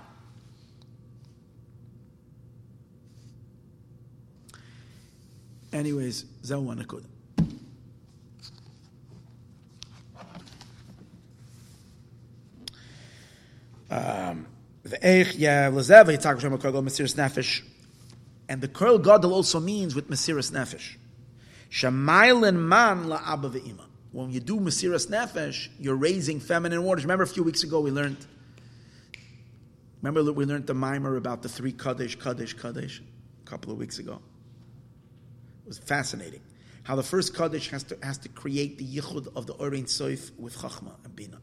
Anyways, zeh one nakuda. Um, and the Kurl Gadol also means with Mesiris Nefesh. Shamailin man la abba ve'ima when you do Mesiras Nefesh, you're raising feminine waters. Remember a few weeks ago we learned, remember we learned the mimer about the three Kaddish, Kaddish, Kaddish, a couple of weeks ago. Was fascinating. How the first Kaddish has to, has to create the Yichud of the Orein Soif with Chachma and Bina.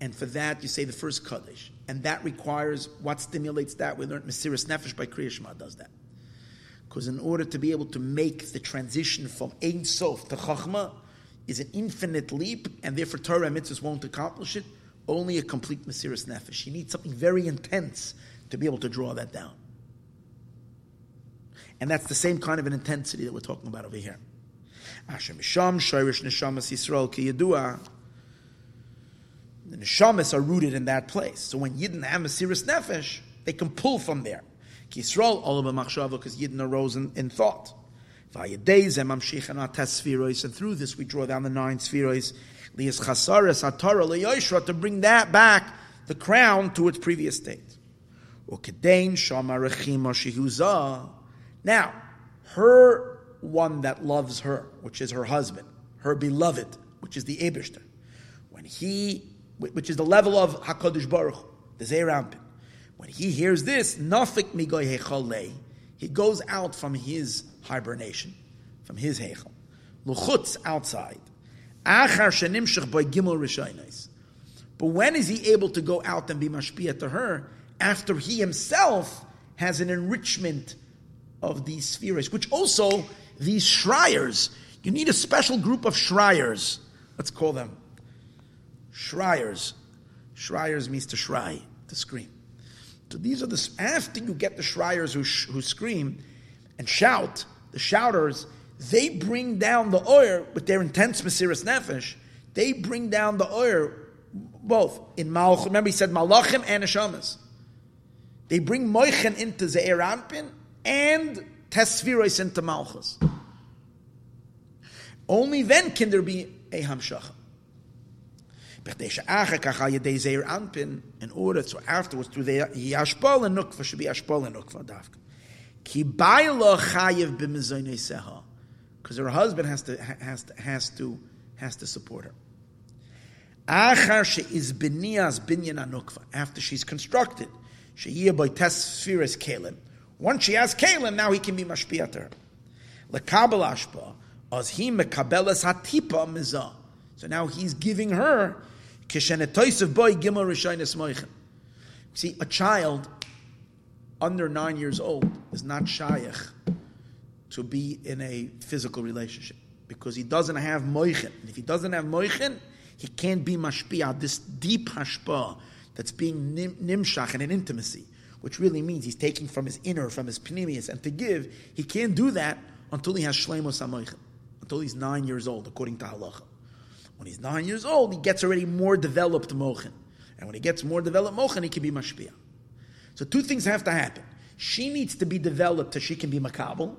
And for that, you say the first Kaddish. And that requires, what stimulates that? We learned Mesiras Nefesh by Kriya does that. Because in order to be able to make the transition from Ein Sof to Chachma, is an infinite leap, and therefore Torah mitzvahs won't accomplish it. Only a complete Mesiris Nefesh. You need something very intense to be able to draw that down. And that's the same kind of an intensity that we're talking about over here. Asher Misham, Shirish Neshamas Yisrael Ki Yedua. The Neshamas are rooted in that place. So when Yidden have Mesiris Nefesh, they can pull from there. Ki Yisrael, all of because Yidden arose in, in thought. And through this we draw down the nine spheroids, to bring that back, the crown, to its previous state. Now, her one that loves her, which is her husband, her beloved, which is the Ebishter, when he, which is the level of Hakadosh Baruch, the Ze'er Anpin, when he hears this, nafik migoy hechalei, he goes out from his hibernation, from his heichel. Luchutz outside. Achar shenimshach by gimel. But when is he able to go out and be mashpia to her? After he himself has an enrichment of these spheres, which also these shriers, you need a special group of shriers. Let's call them shriers. Shriers means to shry, to scream. So these are the after you get the shriers who, sh, who scream and shout, the shouters, they bring down the oil with their intense Mesiris Nefesh. They bring down the oil both in Malach. Remember, he said Malachim and Neshamas. They bring Moichen into Zeir Anpin and Tesviros into Malchus. Only then can there be a Hamshach. In order, so afterwards, through the Yashpal and Nukva should be Yashpal and Nukva Davka. Ki chayiv b'mizoyneseha because her husband has to has to has to has to support her. Achar she'iz b'niyas binyan anukva after she's constructed she'iyah by tesfiras kalim. Once she has kalim, now he can be mashpiyat to her. Lekabel as he mekabelas hatipa mizah. So now he's giving her kishenetoisav boy gimel rishaynes moichin. See, a child under nine years old is not shaykh to be in a physical relationship because he doesn't have moichin. And if he doesn't have moichin, he can't be mashpia, this deep hashpa that's being nim, nimshach in an intimacy, which really means he's taking from his inner, from his pneumius, and to give, he can't do that until he has shlemos hamoichin, until he's nine years old, according to halacha. When he's nine years old, he gets already more developed mochin. And when he gets more developed mochin, he can be mashpia. So two things have to happen. She needs to be developed so she can be makabel,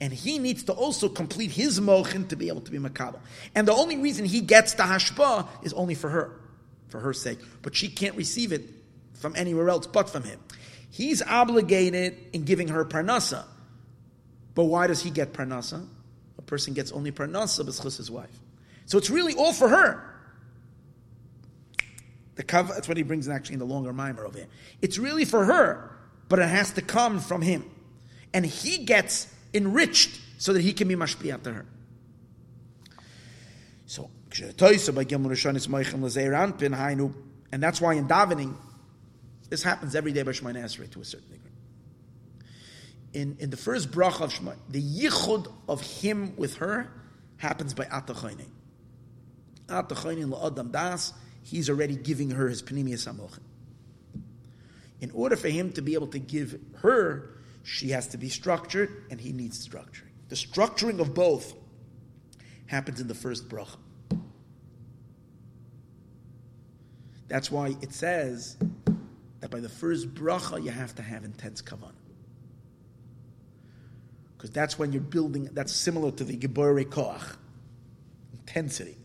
and he needs to also complete his mochin to be able to be makabel. And the only reason he gets the hashpa is only for her, for her sake. But she can't receive it from anywhere else but from him. He's obligated in giving her parnasa. But why does he get parnasa? A person gets only parnasa b'schus his wife. So it's really all for her. The kav, that's what he brings in actually in the longer mimer over here. It's really for her, but it has to come from him. And he gets enriched so that he can be mashpiyah to her. So, and that's why in davening, this happens every day by Shemona Esrei to a certain degree. In, in the first bracha of Shemai, the yichud of him with her happens by Atachayne. Atachayne la'adam das, he's already giving her his panimius amochin. In order for him to be able to give her, she has to be structured, and he needs structuring. The structuring of both happens in the first bracha. That's why it says that by the first bracha you have to have intense kavanah. Because that's when you're building, that's similar to the Gebore Koach, intensity,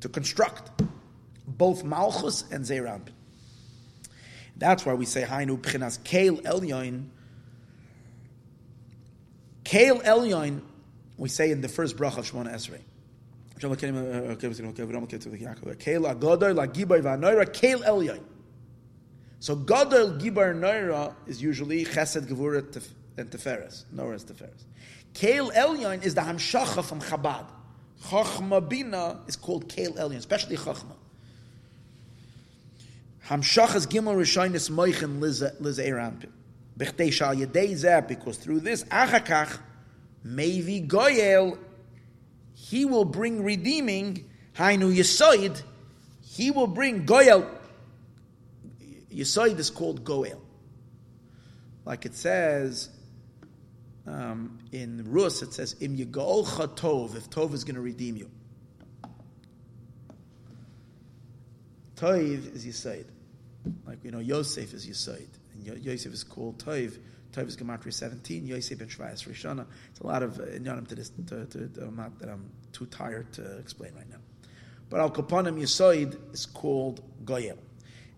to construct both Malchus and Zeirab. That's why we say Hainu Pchinas Kail Elyoin. Kail Elyoin, we say in the first bracha of Shemona Esrei. So Gadol Gibar Noira is usually Chesed Gevura and Teferes. Noira is Teferes. Kail Elyon is the Hamshacha from Chabad. Chachma Bina is called Kail Elyon, especially Chachma. Hamshachas Gimel Rishonis Moichen Liz Eirampim. Bechtei Shal Yedei Zeh, because through this, Achakach, Mevi Goyel, he will bring redeeming, Hainu Yesoid, he will bring Goyel. Yesoid is called Goel. Like it says um, in Rus, it says, Im Tov, if Tov is going to redeem you. Toiv is Yisaid. Like, you know, Yosef is Yisaid. And Yosef is called Toiv. Toiv is Gematria 17. Yosef ben Shvayas Rishana. It's a lot of uh, to this to, to, to, I'm not, that I'm too tired to explain right now. But Al Kapanim Yisaid is called Goyel.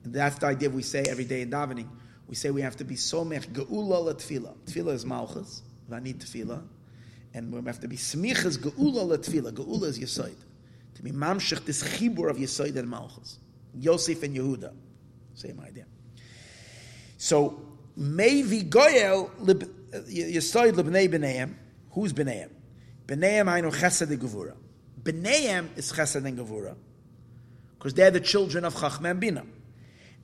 And that's the idea we say every day in davening. We say we have to be somech geula la tefillah. Tefillah is malchus. Vanit tefillah. And we have to be smichas geula la tefillah. Geula is Yisaid. To be mamshich this chibur of Yisaid and malchus. Yosef and Yehuda. Same idea. So, Mevi Goyel Yisoid Libnei B'neim. Who's B'neim? B'neim Ainu Chesed and Gevura. B'neihem is Chesed and Gevura, because they're the children of Chachma and Bina.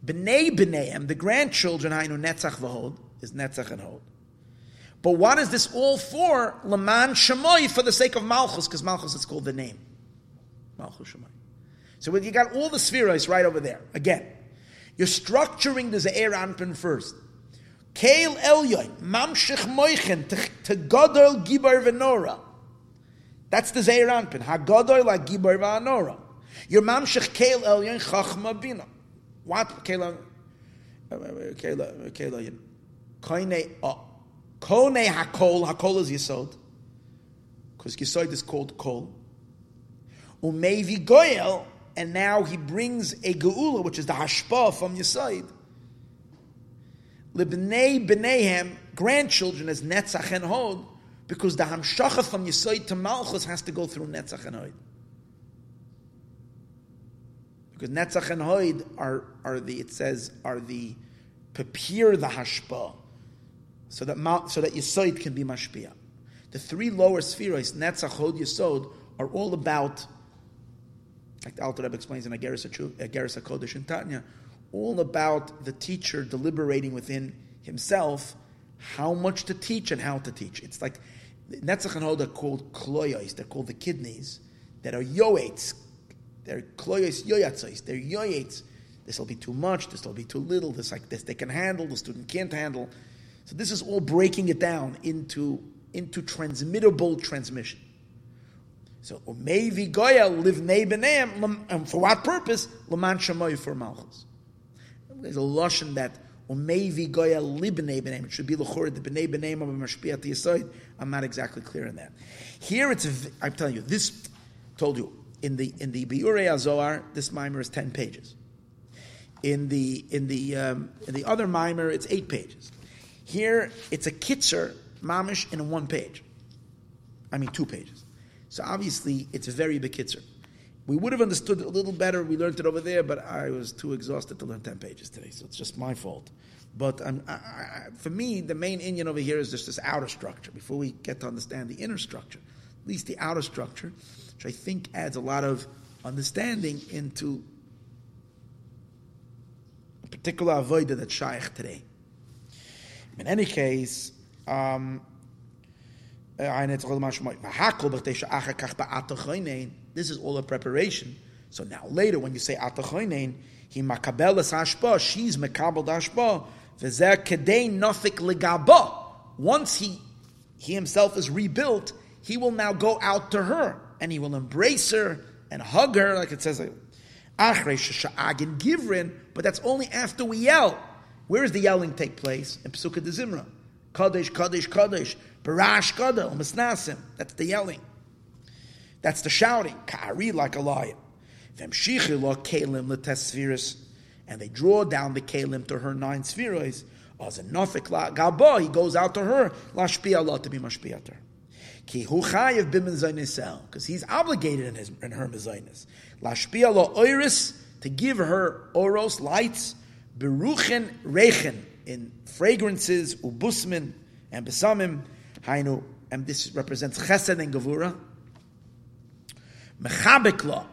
B'nei B'neihem, the grandchildren, Hainu Netzach v'Hod, is Netzach and Hod. But what is this all for? Laman Shemoy, for the sake of Malchus, because Malchus is called the name. Malchus Shemoy. So you got all the spheres right over there. Again, you're structuring the Ze'er Anpin first. Kail Elyon, Mamshich Moichen, to Godol Gibar Venora. That's the Ze'er Anpin. HaGodol la Gibar Venora. Your Mamshich Kail Elyon, Chachma Bina. What? Kail Elyon. Koine, uh, oh. Kone Hakol, Hakol is Yisod. Because Yisod is called Kol. Umevi Goyel, and now he brings a geula, which is the hashpa from Yisaid. Libnei b'neihem, grandchildren as Netzach and Hod, because the hamshacha from Yisaid to Malchus has to go through Netzach and Hod. Because Netzach and Hod are, are the, it says, are the, prepare the hashpa, so that, so that Yisaid can be mashpia. The three lower spheres, Netzach, Hod, Yisod, are all about like the Alter Rebbe explains in Igeres HaKodesh in Tanya, all about the teacher deliberating within himself how much to teach and how to teach. It's like Netzach and Hod are called kloyos, they're called the kidneys, that are yoetz. They're kloyes yoyatzos, they're yoetz. This will be too much, this will be too little, this like this they can handle, the student can't handle. So this is all breaking it down into, into transmittable transmission. So Umevi Goya livnei b'neim, and for what purpose? Laman shamoy for Malchus. There's a lashon that Umevi Goya libnei b'neim. It should be l'chor the b'nei b'neim of a mashpiyat yisoid. I'm not exactly clear on that. Here it's, I'm telling you, this told you in the in the Biurei HaZohar, this mimer is ten pages. In the in the um, in the other mimer, it's eight pages. Here it's a kitzer mamish in one page. I mean, two pages. So obviously, it's a very bekitzer. We would have understood it a little better. We learned it over there, but I was too exhausted to learn 10 pages today, so it's just my fault. But I, I, for me, the main Indian over here is just this outer structure before we get to understand the inner structure. At least the outer structure, which I think adds a lot of understanding into a particular avodah that's shaykh today. In any case, um, this is all a preparation. So now later when you say atachoinen, he makabelas hashpa, she's mekabel hashpa, v'zer kedei nofik legaba. Once he he himself is rebuilt, he will now go out to her and he will embrace her and hug her, like it says. Achre givrin, but that's only after we yell. Where does the yelling take place? In Pesukei deZimra. Kadesh, Kadesh, Kadesh. Barash Gadol, Misnasim. That's the yelling. That's the shouting. Ka'ari like a lion. Vemshichi lo kalim letesviris. And they draw down the kalim to her nine spheres. As a nofik la gaba, he goes out to her. Lashpi Allah to be mashpiater. Ki hu b'mezaynisel. Because he's obligated in, his, in her mezaynis. Lashpi Allah oiris. To give her oros, lights. Beruchen rechen. In fragrances, ubusmin, and besamim. Hainu, and this represents chesed and gevura. Mechabekla,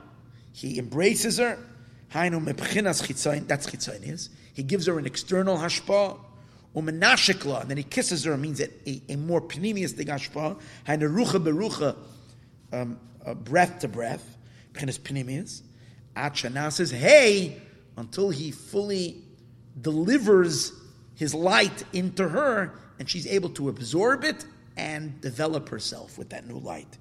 he embraces her. Hainu mepchinas chitzayin, that's chitzayinias. He gives her an external hashpa. Umenashikla, and then he kisses her, means a, a, a more panemius thing hashpa. Hainu rucha berucha, um, uh, breath to breath. Pchinas panemius. Achana says, hey, until he fully delivers his light into her, and she's able to absorb it and develop herself with that new light.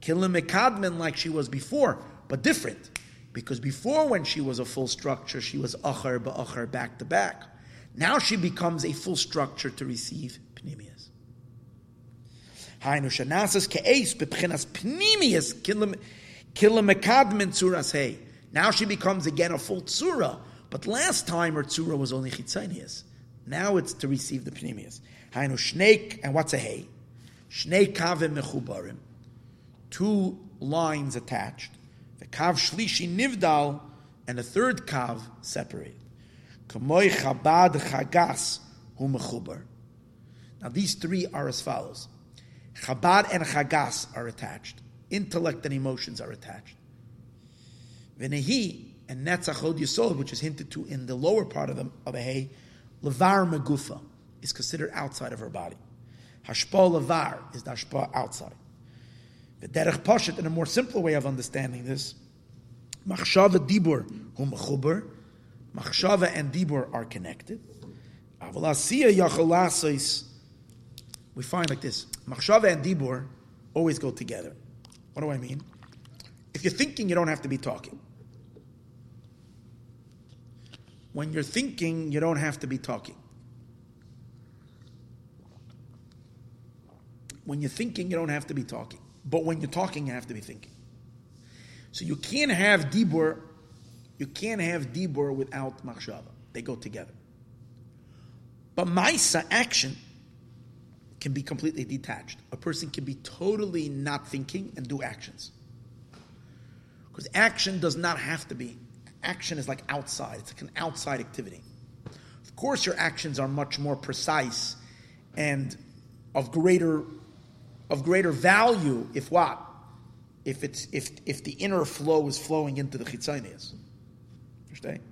Kilim Mekadmin like she was before, but different. Because before, when she was a full structure, she was achar ba'achar, back to back. Now she becomes a full structure to receive pnimius. Hey. Now she becomes again a full tzura, but last time her tzura was only chitzanias. Now it's to receive the pnimius. Hainu shnei, and what's a hey? Shnei kavim mechubarim, two lines attached. The kav shlishi nivdal, and a third kav separated. Kamoy chabad chagas hu mechubar. Now these three are as follows. Chabad and chagas are attached. intellect and emotions are attached. V'nehi and netzachod yisod, which is hinted to in the lower part of the of a hay, levar megufa is considered outside of her body. Hashpa levar is the hashpa outside. The derech pashat, in a more simple way of understanding this, machshava dibur hu mechuber, machshava and dibur are connected. We find like this: machshava and dibur always go together. What do I mean? If you're thinking, you don't have to be talking. When you're thinking, you don't have to be talking. When you're thinking, you don't have to be talking. But when you're talking, you have to be thinking. So you can't have dibur, you can't have dibur without machshava. They go together. But maisa action can be completely detached. A person can be totally not thinking and do actions. Because action does not have to be. Action is like outside. It's like an outside activity. Of course, your actions are much more precise and of greater of greater value if what? If it's if if the inner flow is flowing into the chitzonias. Understand?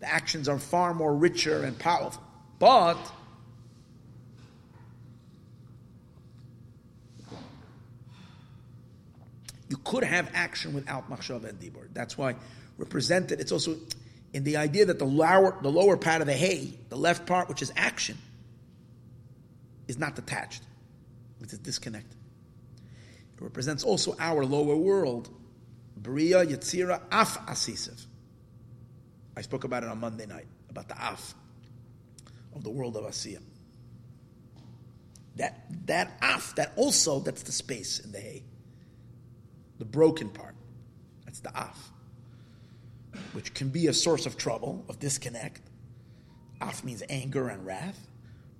The actions are far more richer and powerful. But you could have action without machshav and dibur. That's why represented. It's also in the idea that the lower the lower part of the hay, the left part, which is action, is not detached. It's a disconnect. It represents also our lower world. Bria Yetzira Af Asisev. I spoke about it on Monday night, about the Af of the world of Asiya. That that Af, that also, that's the space in the hay. The broken part. That's the Af. Which can be a source of trouble, of disconnect. Af means anger and wrath,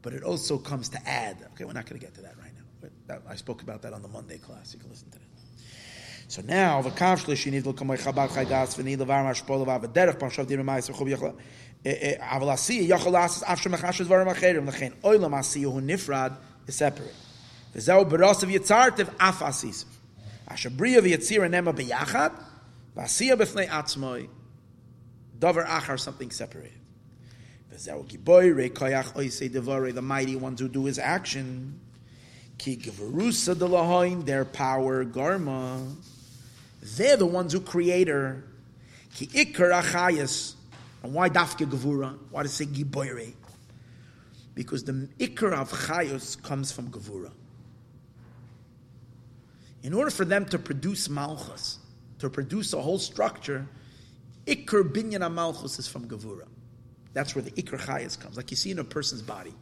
but it also comes to add. Okay, we're not going to get to that right now. I spoke about that on the Monday class. You can listen to that. So now, the kav shlishi nidl kamoy chabad chaydas v'ni levar mashpol levar v'derech panshav dir ma'is v'chub yachla eh, eh, aval asiya yachol asas af shem achashes varam acherim lechein oilam asiya hu nifrad is separate. V'zeu berasav yitzartiv af asisiv. Asher briya v'yitzira nema b'yachad v'asiya b'fnei atzmoi davar achar something separated. V'zeu giboy rei koyach oisei devarei the mighty ones who do his action Ki Gevarusa de Lahain, their power, Garma. They're the ones who create her. Ki Ikar Achayas. And why Dafke Gevura? Why does it say Giboire? Because the Ikar of Chayos comes from Gevura. In order for them to produce Malchus, to produce a whole structure, Ikar Binyan Malchus is from Gevura. That's where the Ikar Chayas comes, like you see in a person's body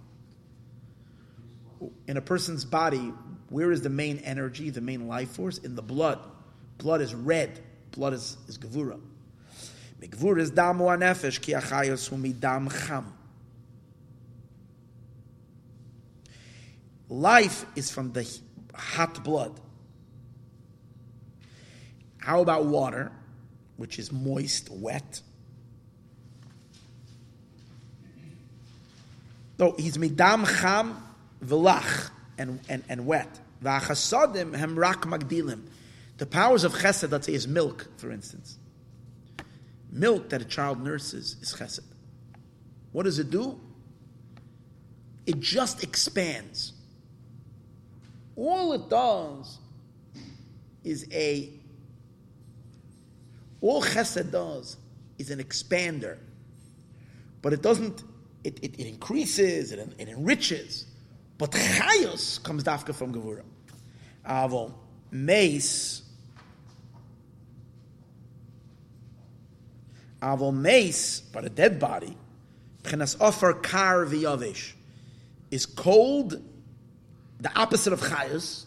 in a person's body, where is the main energy, the main life force? In the blood. Blood is red. Blood is, is gevura. Gevura is damu anefesh ki achayos humi dam cham. Life is from the hot blood. How about water, which is moist, wet? No, he's midam cham v'lach, and, and, and wet. V'achasadim hem rak magdilim. The powers of chesed, let's say, is milk, for instance. Milk that a child nurses is chesed. What does it do? It just expands. All it does is a, all chesed does is an expander. But it doesn't, it, it, it increases, it, it enriches. But chayos comes dafka from Gevura. Avol mace. Avol mace, but a dead body. Pchenas offer kar v'yavish is cold, the opposite of chayos.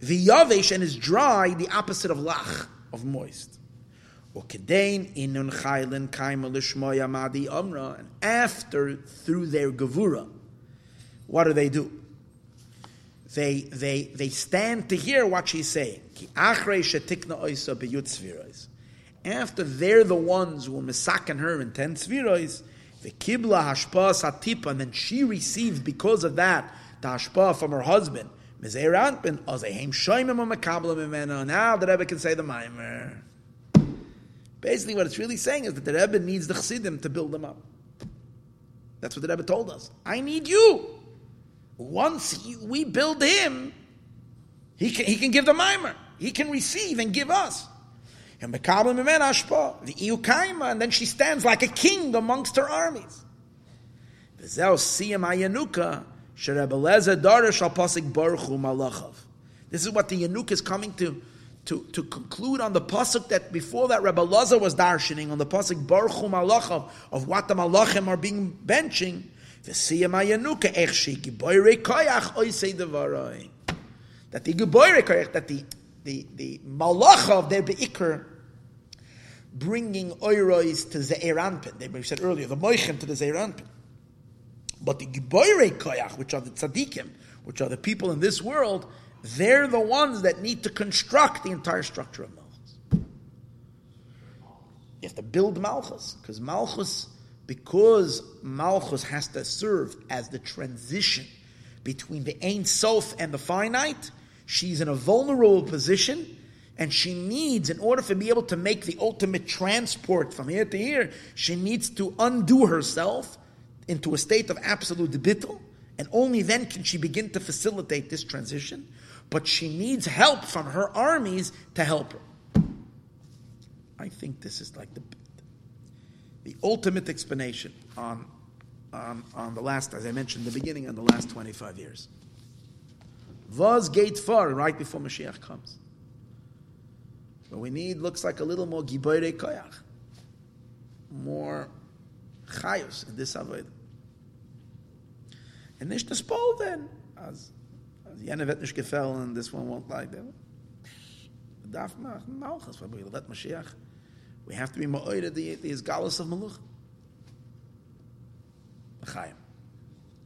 V'yavish and is dry, the opposite of lach, of moist. Ukedain inun chaylin kaima lishmoya madi amra, and after through their gevura what do they do? They, they, they stand to hear what she's saying. After they're the ones who misaken her in ten svirois, the kibla hashpa satipa, and then she received because of that the hashpa from her husband. Now the Rebbe can say the mimer. Basically, what it's really saying is that the Rebbe needs the Chassidim to build them up. That's what the Rebbe told us. I need you. Once we build him, he can, he can give the mimer. He can receive and give us. And then she stands like a king amongst her armies. This is what the Yanuk is coming to, to, to conclude on the pasuk that before that Rebbe Lazar was darshaning on the pasuk Baruch Hu Malachav of what the Malachim are being benching. That the that the the the Malach of their Beikr bringing oirois to Ze'er Anpin. They said earlier, the Moichem to the Ze'er Anpin. But the Geboire Koyach, which are the Tzaddikim, which are the people in this world, they're the ones that need to construct the entire structure of Malchus. You have to build Malchus, because Malchus, because Malchus has to serve as the transition between the Ein Sof and the finite, she's in a vulnerable position, and she needs, in order to be able to make the ultimate transport from here to here, she needs to undo herself into a state of absolute bittul, and only then can she begin to facilitate this transition but she needs help from her armies to help her. I think this is like the, the ultimate explanation on, on, on the last, as I mentioned the beginning, on the last 25 years. Was gate far right before Mashiach comes. What we need looks like a little more giboire koyach, more chayos in this avodah. And nicht das then, as Jene wird nicht gefallen, this one won't like them. Darf machen Malchus, weil wir let Mashiach. We have to be ma'oida the, the Isgalus of Maluch. L'chaim.